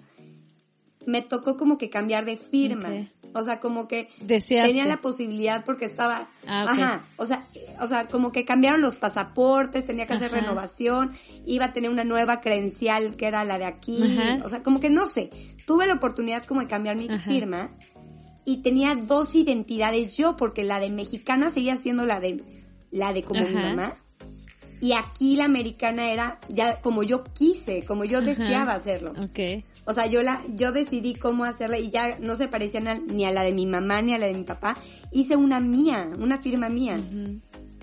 me tocó como que cambiar de firma. O sea, como que Deseaste. tenía la posibilidad porque estaba, Ah, ajá, o sea, o sea, como que cambiaron los pasaportes, tenía que hacer renovación, iba a tener una nueva credencial que era la de aquí, Ajá. o sea, como que no sé, tuve la oportunidad como de cambiar mi Ajá. firma y tenía dos identidades yo porque la de mexicana seguía siendo la de la de como mi mamá y aquí la americana era ya como yo quise, como yo Ajá. deseaba hacerlo. Ok. O sea, yo la, yo decidí cómo hacerla y ya no se parecía ni a la de mi mamá ni a la de mi papá. Hice una mía, una firma mía.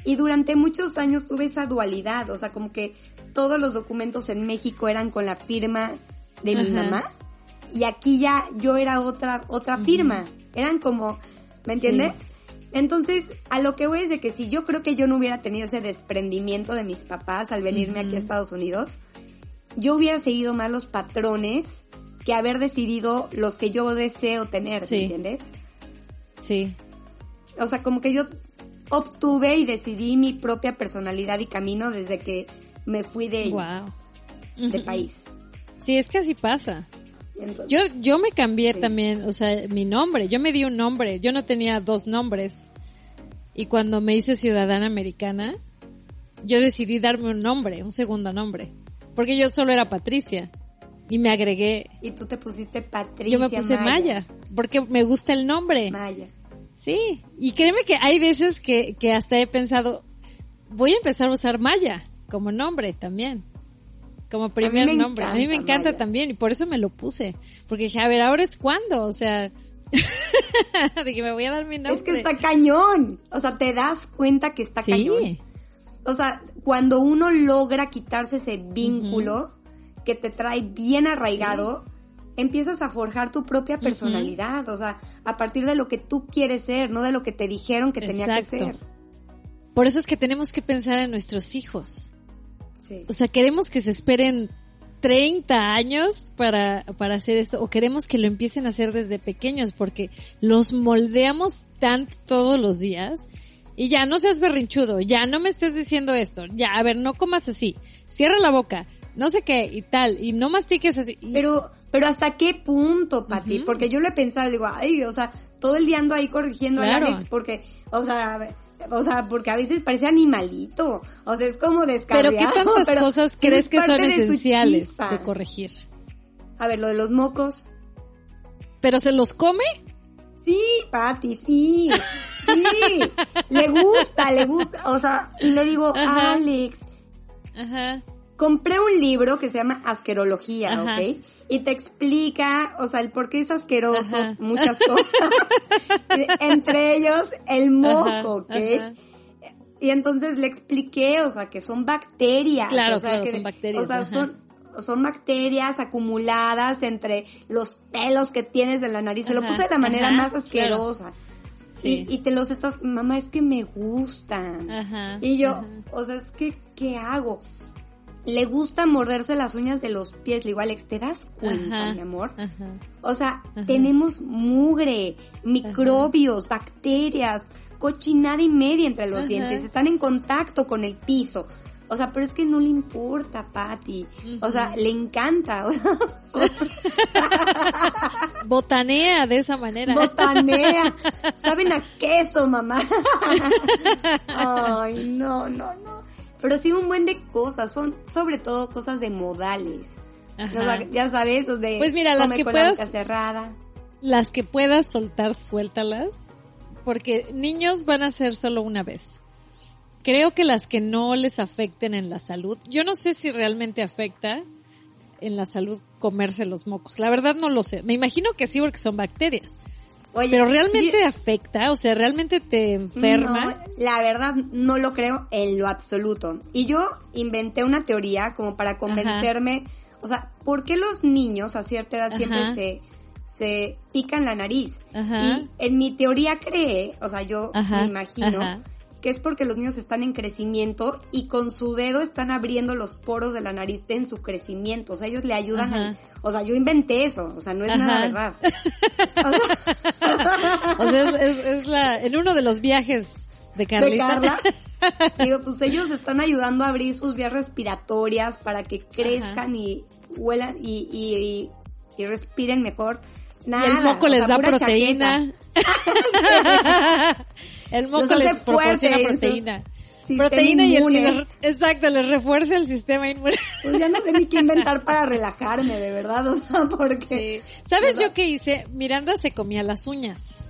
Y durante muchos años tuve esa dualidad, o sea, como que todos los documentos en México eran con la firma de mi mamá y aquí ya yo era otra otra firma. Eran como, ¿me entiendes? Entonces, a lo que voy es de que si yo creo que yo no hubiera tenido ese desprendimiento de mis papás al venirme aquí a Estados Unidos, yo hubiera seguido más los patrones que haber decidido los que yo deseo tener, Sí. ¿me entiendes? Sí. O sea, como que yo obtuve y decidí mi propia personalidad y camino desde que me fui de, Wow. de país. Sí, es que así pasa. Entonces, Yo, yo me cambié Sí. también, o sea, mi nombre. Yo me di un nombre. Yo no tenía dos nombres. Y cuando me hice ciudadana americana, yo decidí darme un nombre, un segundo nombre. Porque yo solo era Patricia. Y me agregué, y tú te pusiste Patricia yo me puse Maya. porque me gusta el nombre. Maya. Sí, y créeme que hay veces que, que hasta he pensado, voy a empezar a usar Maya como nombre también. Como primer me nombre. A mí me encanta Maya. también y por eso me lo puse. Porque dije, a ver, ahora es cuándo, o sea, de que me voy a dar mi nombre. Es que está cañón. O sea, te das cuenta que está sí, cañón. O sea, cuando uno logra quitarse ese vínculo que te trae bien arraigado, empiezas a forjar tu propia personalidad. O sea, a partir de lo que tú quieres ser, no de lo que te dijeron que tenía que ser. por eso es que tenemos que pensar en nuestros hijos. Sí. O sea, queremos que se esperen 30 años para, para hacer esto o queremos que lo empiecen a hacer desde pequeños porque los moldeamos tanto todos los días y ya no seas berrinchudo, ya no me estés diciendo esto, ya, a ver, no comas así, cierra la boca, no sé qué y tal, y no mastiques así. Y- Pero, pero hasta qué punto, Pati, Ujú. porque yo lo he pensado, digo, ay, o sea, todo el día ando ahí corrigiendo Claro. a Alex porque, o sea, o sea, porque a veces parece animalito, o sea, es como pero descarriado. ¿qué tantas pero cosas es crees que son de esenciales de corregir? A ver, lo de los mocos. ¿Pero se los come? Sí, Pati, sí, sí, le gusta, le gusta, o sea, y le digo, Ajá. Alex, Ajá. Compré un libro que se llama Asquerología, Ajá. ¿ok? Y te explica, o sea, el por qué es asqueroso, Ajá. muchas cosas. Entre ellos, el moco, ¿ok? Y entonces le expliqué, o sea, que son bacterias. Claro, o sea, claro, que- son bacterias, O sea, son, son bacterias acumuladas entre los pelos que tienes de la nariz. Se lo puse de la manera ajá, más claro. asquerosa. Sí. Y, y te los estás, mamá, es que me gustan. Ajá, Y yo, ajá. o sea, es que, ¿qué hago? Le gusta morderse las uñas de los pies. Le Alex, ¿te das cuenta, Ajá, mi amor? Ajá. O sea, Ajá. tenemos mugre, microbios, bacterias, cochinada y media entre los dientes. Están en contacto con el piso. O sea, pero es que no le importa, Patty. O sea, le encanta. Botanea de esa manera. Botanea. Saben a queso, mamá. Ay, no, no, no. Pero sí un buen de cosas. Son sobre todo cosas de modales. Ajá. O sea, ya sabes, de Pues mira, las que con la puedas- boca cerrada. Las que puedas soltar, suéltalas. porque niños van a ser solo una vez. Creo que las que no les afecten en la salud, yo no sé si realmente afecta en la salud comerse los mocos. La verdad no lo sé. Me imagino que sí porque son bacterias. Oye, Pero realmente yo- afecta, o sea, realmente te enferma. No, la verdad no lo creo en lo absoluto. Y yo inventé una teoría como para convencerme, o sea, ¿por qué los niños a cierta edad siempre se, se pican la nariz? Ajá. Y en mi teoría cree, o sea, yo me imagino. Que es porque los niños están en crecimiento y con su dedo están abriendo los poros de la nariz en su crecimiento. O sea, ellos le ayudan al- O sea, yo inventé eso, o sea, no es Ajá. nada verdad. O sea, es, es- es la, en uno de los viajes de de. Carla. Digo, pues ellos están ayudando a abrir sus vías respiratorias para que crezcan y huelan y, y, y, y respiren mejor. Nada, y el moco o les sea, da proteína. el moco les proporciona proteína. Proteína y el, inmune. y les- exacto, les refuerza el sistema inmune. Pues ya no sé ni qué inventar para relajarme, de verdad, o sea, porque... ¿Sabes ¿Verdad? yo qué hice? Miranda se comía las uñas.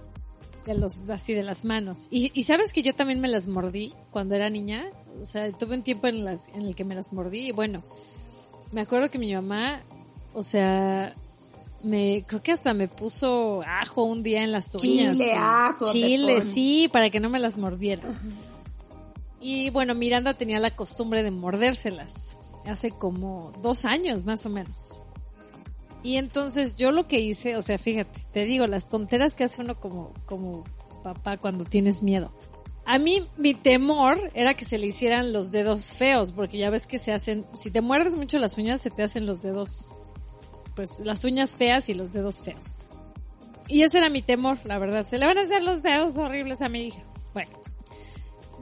De los, así de las manos. Y, y sabes que yo también me las mordí cuando era niña. O sea, tuve un tiempo en las, en el que me las mordí. Y bueno, me acuerdo que mi mamá, o sea, me, creo que hasta me puso ajo un día en las uñas. Chile, ajo, Chile, sí, para que no me las mordiera. Y bueno, Miranda tenía la costumbre de mordérselas. Hace como dos años, más o menos. Y entonces yo lo que hice, o sea, fíjate, te digo, las tonteras que hace uno como, como papá cuando tienes miedo. A mí mi temor era que se le hicieran los dedos feos, porque ya ves que se hacen, si te muerdes mucho las uñas, se te hacen los dedos, pues las uñas feas y los dedos feos. Y ese era mi temor, la verdad. Se le van a hacer los dedos horribles a mi hija. Bueno,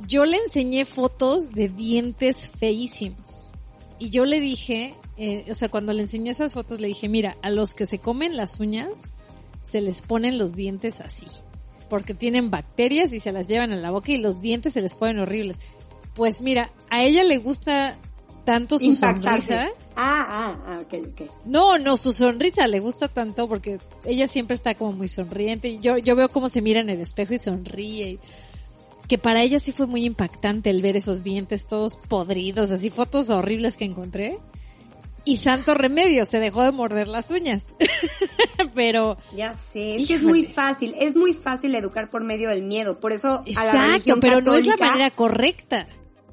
yo le enseñé fotos de dientes feísimos. Y yo le dije, eh, o sea, cuando le enseñé esas fotos, le dije, mira, a los que se comen las uñas, se les ponen los dientes así. Porque tienen bacterias y se las llevan a la boca y los dientes se les ponen horribles. Pues mira, a ella le gusta tanto su Impactarse. sonrisa. Ah, ah, ah, ok, ok. No, no, su sonrisa le gusta tanto porque ella siempre está como muy sonriente y yo, yo veo cómo se mira en el espejo y sonríe. y- que para ella sí fue muy impactante el ver esos dientes todos podridos, así fotos horribles que encontré. Y santo remedio, se dejó de morder las uñas. Pero, Ya sé, es que es muy fácil, es muy fácil educar por medio del miedo, por eso a la exacto, religión pero no es la manera correcta.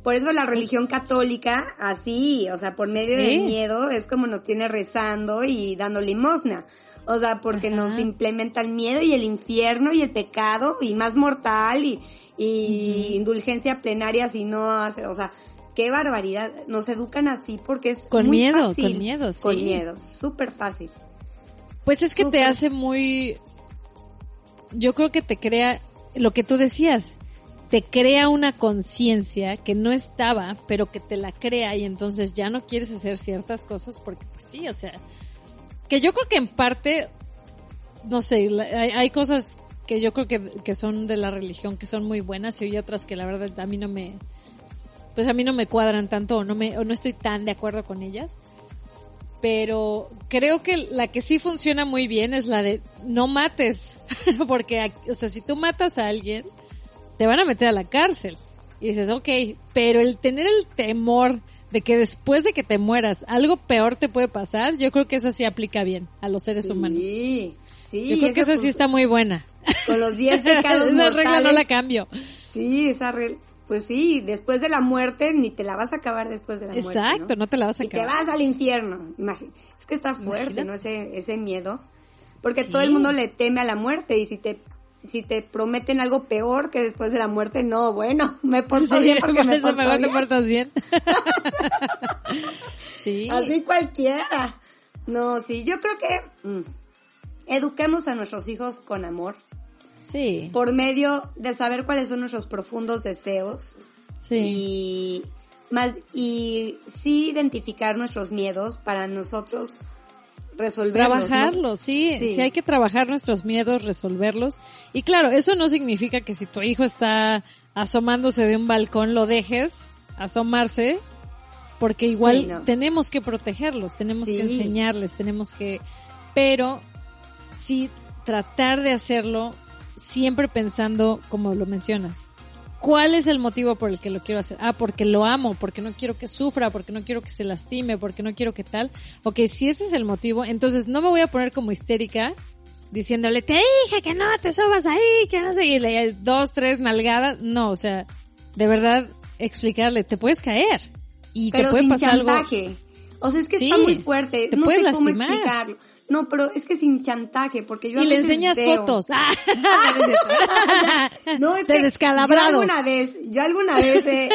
Por eso la religión católica, así, o sea, por medio Sí. del miedo es como nos tiene rezando y dando limosna. O sea, porque Ajá. nos implementa el miedo y el infierno y el pecado y más mortal y, y indulgencia plenaria si no hace, o sea, qué barbaridad. Nos educan así porque es Con muy miedo, fácil. con miedo, Con sí. miedo, súper fácil. Pues es que te hace muy... Yo creo que te crea lo que tú decías, te crea una conciencia que no estaba, pero que te la crea y entonces ya no quieres hacer ciertas cosas porque pues sí, o sea, que yo creo que en parte, no sé, hay cosas que yo creo que, que son de la religión que son muy buenas y hay otras que la verdad a mí no me, pues a mí no me cuadran tanto o no me, o no estoy tan de acuerdo con ellas. Pero creo que la que sí funciona muy bien es la de no mates, porque, o sea, si tú matas a alguien, te van a meter a la cárcel. Y dices, ok, pero el tener el temor de que después de que te mueras algo peor te puede pasar, yo creo que esa sí aplica bien a los seres humanos. Sí, sí. Yo creo que eso, esa sí está muy buena. Con los 10 pecados esa regla no la cambio. Sí, esa regla. Pues sí, después de la muerte ni te la vas a acabar después de la muerte. Exacto, no te la vas a Y te vas al infierno. Es que está fuerte, Imagínate. ¿no? Ese, ese miedo. Porque Sí. todo el mundo le teme a la muerte y si te si te prometen algo peor que después de la muerte, no, bueno, me porto bien porque por me porto mejor te bien. portas bien. sí. Así cualquiera. No, sí, yo creo que mm, eduquemos a nuestros hijos con amor Sí. por medio de saber cuáles son nuestros profundos deseos Sí. y más y sí identificar nuestros miedos para nosotros resolverlos. ¿no? Trabajarlos, sí, Sí. sí. hay que trabajar nuestros miedos, resolverlos. Y claro, eso no significa que si tu hijo está asomándose de un balcón lo dejes asomarse, porque igual Sí, no. tenemos que protegerlos, tenemos que enseñarles, tenemos que, pero sí tratar de hacerlo siempre pensando, como lo mencionas, ¿cuál es el motivo por el que lo quiero hacer? Ah, porque lo amo, porque no quiero que sufra, porque no quiero que se lastime, porque no quiero que tal. Ok, si ese es el motivo, entonces no me voy a poner como histérica diciéndole, te dije que no te subas ahí, que no sé, y le dos, tres nalgadas. No, o sea, de verdad, explicarle, te puedes caer. Y pero te puede sin pasar algo. chantaje. O sea, es que Sí, está muy fuerte. te no puedes sé cómo lastimar. explicarlo. No, pero es que sin chantaje, porque yo a le enseñas veo- fotos. Ah, No, es que. Yo alguna vez, yo alguna vez he, eh,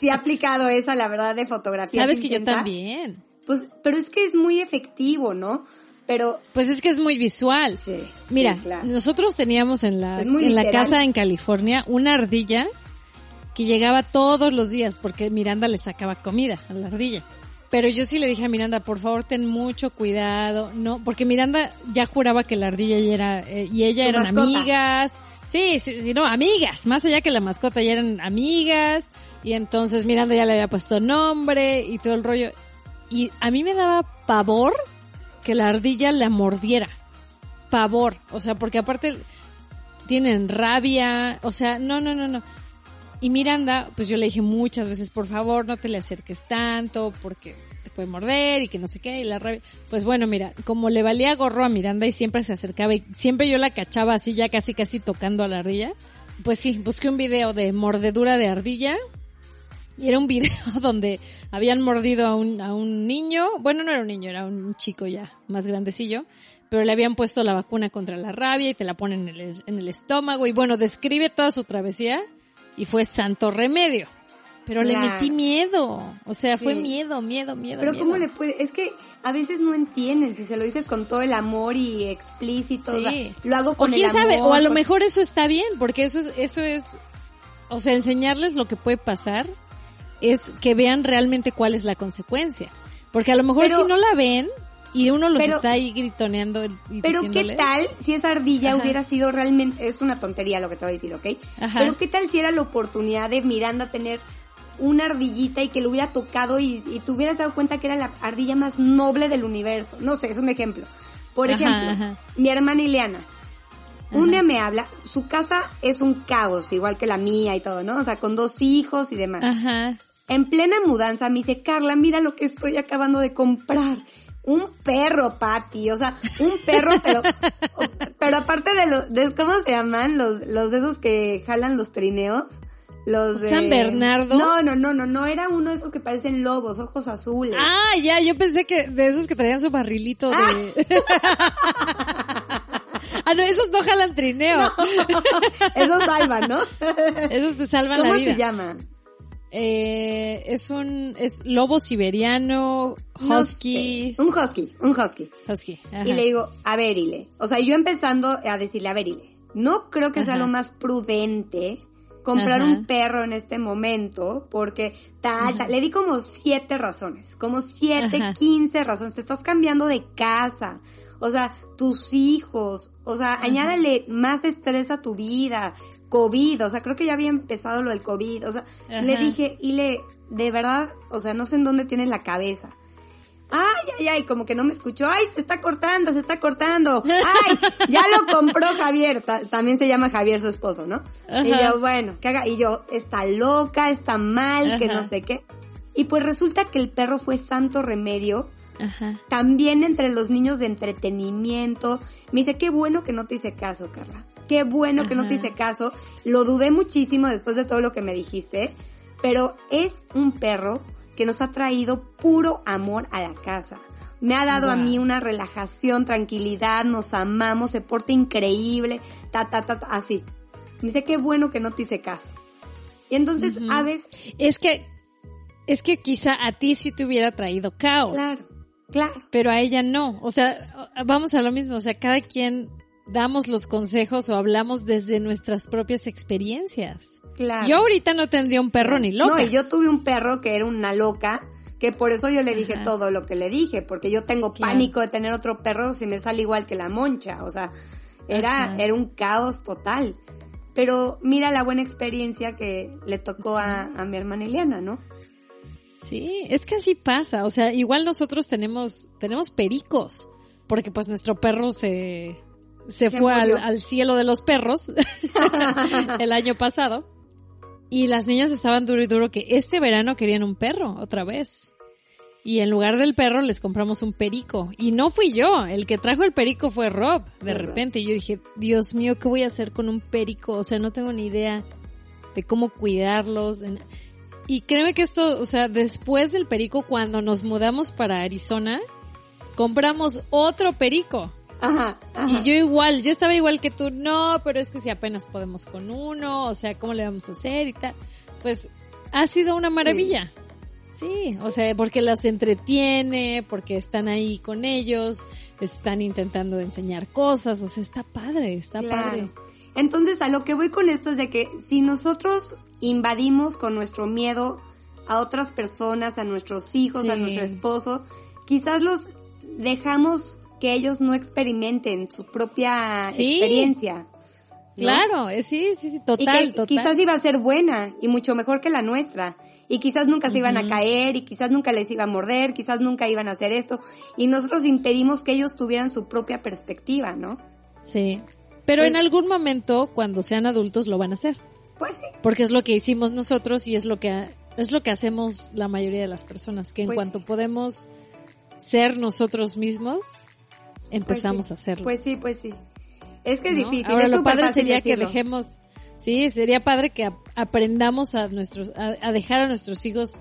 sí he aplicado esa, la verdad, de fotografía. Sabes que yo también. Pues, pero es que es muy efectivo, ¿no? Pero, Pues es que es muy visual. sí. Mira, sí, claro. nosotros teníamos en la, en la casa en California una ardilla que llegaba todos los días porque Miranda le sacaba comida a la ardilla. Pero yo sí le dije a Miranda, por favor, ten mucho cuidado, no, porque Miranda ya juraba que la ardilla ya era, eh, y ella eran mascota. amigas. Sí, sí, sí, no, amigas, más allá que la mascota, ya eran amigas, y entonces Miranda ya le había puesto nombre y todo el rollo. Y a mí me daba pavor que la ardilla la mordiera. Pavor. O sea, porque aparte tienen rabia. O sea, no, no, no, no. Y Miranda, pues yo le dije muchas veces, por favor, no te le acerques tanto, porque te puede morder y que no sé qué, y la rabia. Pues bueno, mira, como le valía gorro a Miranda y siempre se acercaba y siempre yo la cachaba así ya casi casi tocando a la ardilla, pues sí, busqué un video de mordedura de ardilla. Y era un video donde habían mordido a un, a un niño, bueno, no era un niño, era un chico ya más grandecillo, pero le habían puesto la vacuna contra la rabia y te la ponen en el, en el estómago. Y bueno, describe toda su travesía y fue santo remedio. Pero le metí miedo, o sea, fue Sí. miedo, miedo, miedo. Pero miedo. ¿cómo le puede? Es que a veces no entienden si se lo dices con todo el amor y explícito. o sea, Sí. lo hago O con quién el sabe, amor, o a lo mejor eso está bien, porque eso es, eso es, o sea, enseñarles lo que puede pasar es que vean realmente cuál es la consecuencia. Porque a lo mejor Pero- si no la ven y uno los pero- está ahí gritoneando y Pero ¿qué tal si esa ardilla Ajá. hubiera sido realmente, es una tontería lo que te voy a decir, ¿ok? Ajá. Pero ¿qué tal si era la oportunidad de Miranda tener una ardillita y que lo hubiera tocado y, y te hubieras dado cuenta que era la ardilla más noble del universo? No sé, es un ejemplo. Por Ajá, ejemplo, ajá. mi hermana Ileana, un día me habla, su casa es un caos, igual que la mía y todo, ¿no? O sea, con dos hijos y demás. Ajá. En plena mudanza me dice, Carla, mira lo que estoy acabando de comprar. Un perro, Patty, o sea, un perro, pero, pero aparte de los, de, ¿cómo se llaman? Los, los de esos que jalan los trineos. Los de... ¿San Bernardo? No, no, no, no, no, era uno de esos que parecen lobos, ojos azules. Ah, ya, yo pensé que de esos que traían su barrilito de... ah, no, esos no jalan trineo. Esos salvan, ¿no? Esos te salvan ¿Cómo la vida. se llama? Eh, es un, es lobo siberiano, No husky, sé. Un husky, un husky. husky. ajá. Y le digo, a ver, Ile. O sea, yo empezando a decirle, a ver, Ile, no creo que sea Ajá. lo más prudente comprar Ajá. un perro en este momento porque tal, tal. Le di como siete razones, como siete, quince razones. Te estás cambiando de casa. O sea, tus hijos. O sea, añádale más estrés a tu vida. COVID, o sea, creo que ya había empezado lo del COVID. O sea, le dije, Ile, de verdad, o sea, no sé en dónde tienes la cabeza. Ay, ay, ay, como que no me escuchó. Ay, se está cortando, se está cortando. Ay, ya lo compró Javier. Ta- también se llama Javier su esposo, ¿no? Y yo, bueno, ¿qué haga? Y yo, está loca, está mal, que no sé qué. Y pues resulta que el perro fue santo remedio. Ajá. También entre los niños de entretenimiento. Me dice, qué bueno que no te hice caso, Carla. Qué bueno que no te hice caso. Lo dudé muchísimo después de todo lo que me dijiste. Pero es un perro que nos ha traído puro amor a la casa. Me ha dado a mí una relajación, tranquilidad, nos amamos, se porta increíble, ta, ta, ta, ta, así. Me dice, qué bueno que no te hice caso. Y entonces, Ujú. aves, Es que, es que quizá a ti sí te hubiera traído caos. claro, claro. Pero a ella no. O sea, vamos a lo mismo. O sea, cada quien damos los consejos o hablamos desde nuestras propias experiencias. Claro. Yo ahorita no tendría un perro ni loca. No, y yo tuve un perro que era una loca, que por eso yo le dije Ajá. todo lo que le dije, porque yo tengo Claro. pánico de tener otro perro si me sale igual que la moncha, o sea, era, Ajá. era un caos total. Pero mira la buena experiencia que le tocó a, a mi hermana Eliana, ¿no? Sí, es que así pasa. O sea, igual nosotros tenemos, tenemos pericos. Porque pues nuestro perro se, se, Se fue al, cielo de los perros el año pasado. Y las niñas estaban duro y duro que este verano querían un perro otra vez. Y en lugar del perro les compramos un perico. Y no fui yo, el que trajo el perico fue Rob. De repente Y yo dije, Dios mío, ¿qué voy a hacer con un perico? O sea, no tengo ni idea de cómo cuidarlos. Y créeme que esto, o sea, después del perico, cuando nos mudamos para Arizona, compramos otro perico. Ajá, ajá. Y yo igual, yo estaba igual que tú, no, pero es que si apenas podemos con uno, o sea, ¿cómo le vamos a hacer y tal? Pues ha sido una maravilla. Sí, o sea, porque los entretiene, porque están ahí con ellos, están intentando enseñar cosas, o sea, está padre, está Claro. padre. Entonces, a lo que voy con esto es de que si nosotros invadimos con nuestro miedo a otras personas, a nuestros hijos, a nuestro esposo, quizás los dejamos que ellos no experimenten su propia Sí. experiencia. ¿no? Claro, eh, sí, sí, sí, Y total, que total. quizás iba a ser buena y mucho mejor que la nuestra. Y quizás nunca se iban a caer y quizás nunca les iba a morder, quizás nunca iban a hacer esto. Y nosotros impedimos que ellos tuvieran su propia perspectiva, ¿no? Sí. Pero Pues- en algún momento, cuando sean adultos, lo van a hacer. Pues sí. Porque es lo que hicimos nosotros y es lo que es lo que hacemos la mayoría de las personas, que en Pues cuanto podemos ser nosotros mismos, empezamos Pues sí. a hacerlo. Pues sí, pues sí. Es que es ¿no? difícil. Ahora es lo padre sería que dejemos, sí, sería padre que ap- aprendamos a nuestros, a, a dejar a nuestros hijos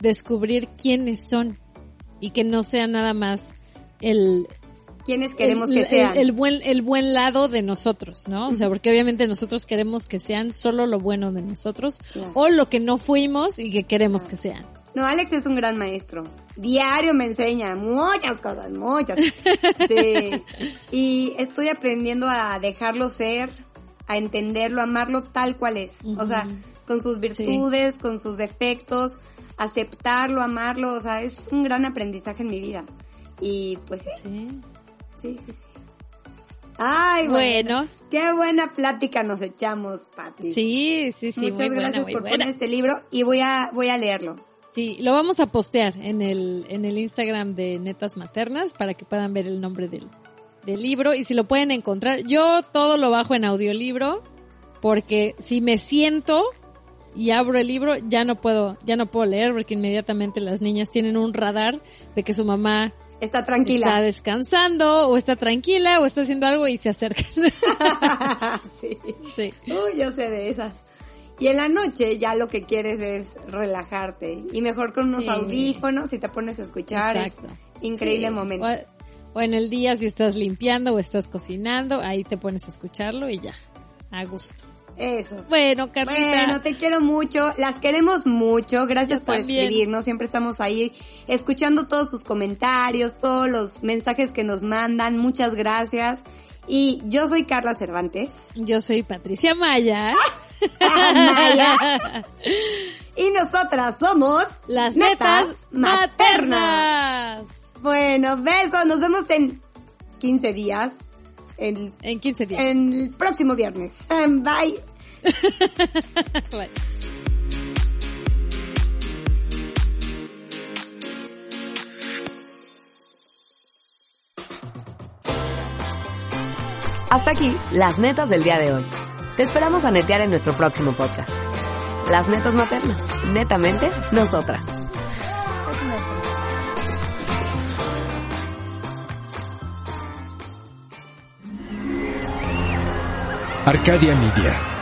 descubrir quiénes son y que no sea nada más el, ¿Quiénes queremos el, que sean? el buen el buen lado de nosotros, ¿no? O sea, porque obviamente nosotros queremos que sean solo lo bueno de nosotros Claro. o lo que no fuimos y que queremos que sean. No, Alex es un gran maestro. Diario me enseña muchas cosas, muchas. Sí. Y estoy aprendiendo a dejarlo ser, a entenderlo, a amarlo tal cual es. O sea, con sus virtudes, con sus defectos, aceptarlo, amarlo. O sea, es un gran aprendizaje en mi vida. Y pues sí, Sí. sí, sí. Ay, bueno. Bueno, Qué buena plática nos echamos, Pati. sí, sí, sí, Muchas muy buena, gracias muy por buena. poner este libro y voy a, voy a leerlo. Sí, lo vamos a postear en el, en el Instagram de Netas Maternas para que puedan ver el nombre del, del libro y si lo pueden encontrar. Yo todo lo bajo en audiolibro porque si me siento y abro el libro ya no puedo, ya no puedo leer porque inmediatamente las niñas tienen un radar de que su mamá Está está tranquila. descansando o está tranquila o está haciendo algo y se acercan. sí. sí. Uy, yo sé de esas. Y en la noche ya lo que quieres es relajarte. Y mejor con unos Sí. audífonos y te pones a escuchar. Es Exacto. increíble Sí. momento. O, o en el día si estás limpiando o estás cocinando, ahí te pones a escucharlo y ya, a gusto. Eso. Bueno, Carlita. Bueno, te quiero mucho, las queremos mucho, gracias Yo por también. escribirnos, siempre estamos ahí escuchando todos sus comentarios, todos los mensajes que nos mandan, muchas gracias. Y yo soy Carla Cervantes. Yo soy Patricia Maya. Y nosotras somos Las netas maternas. Bueno, besos, nos vemos en 15 días. El, En 15 días. en el próximo viernes. Bye. Bye. Hasta aquí, las netas del día de hoy. Te esperamos a netear en nuestro próximo podcast. Las netas maternas. Netamente, nosotras. Arcadia Media.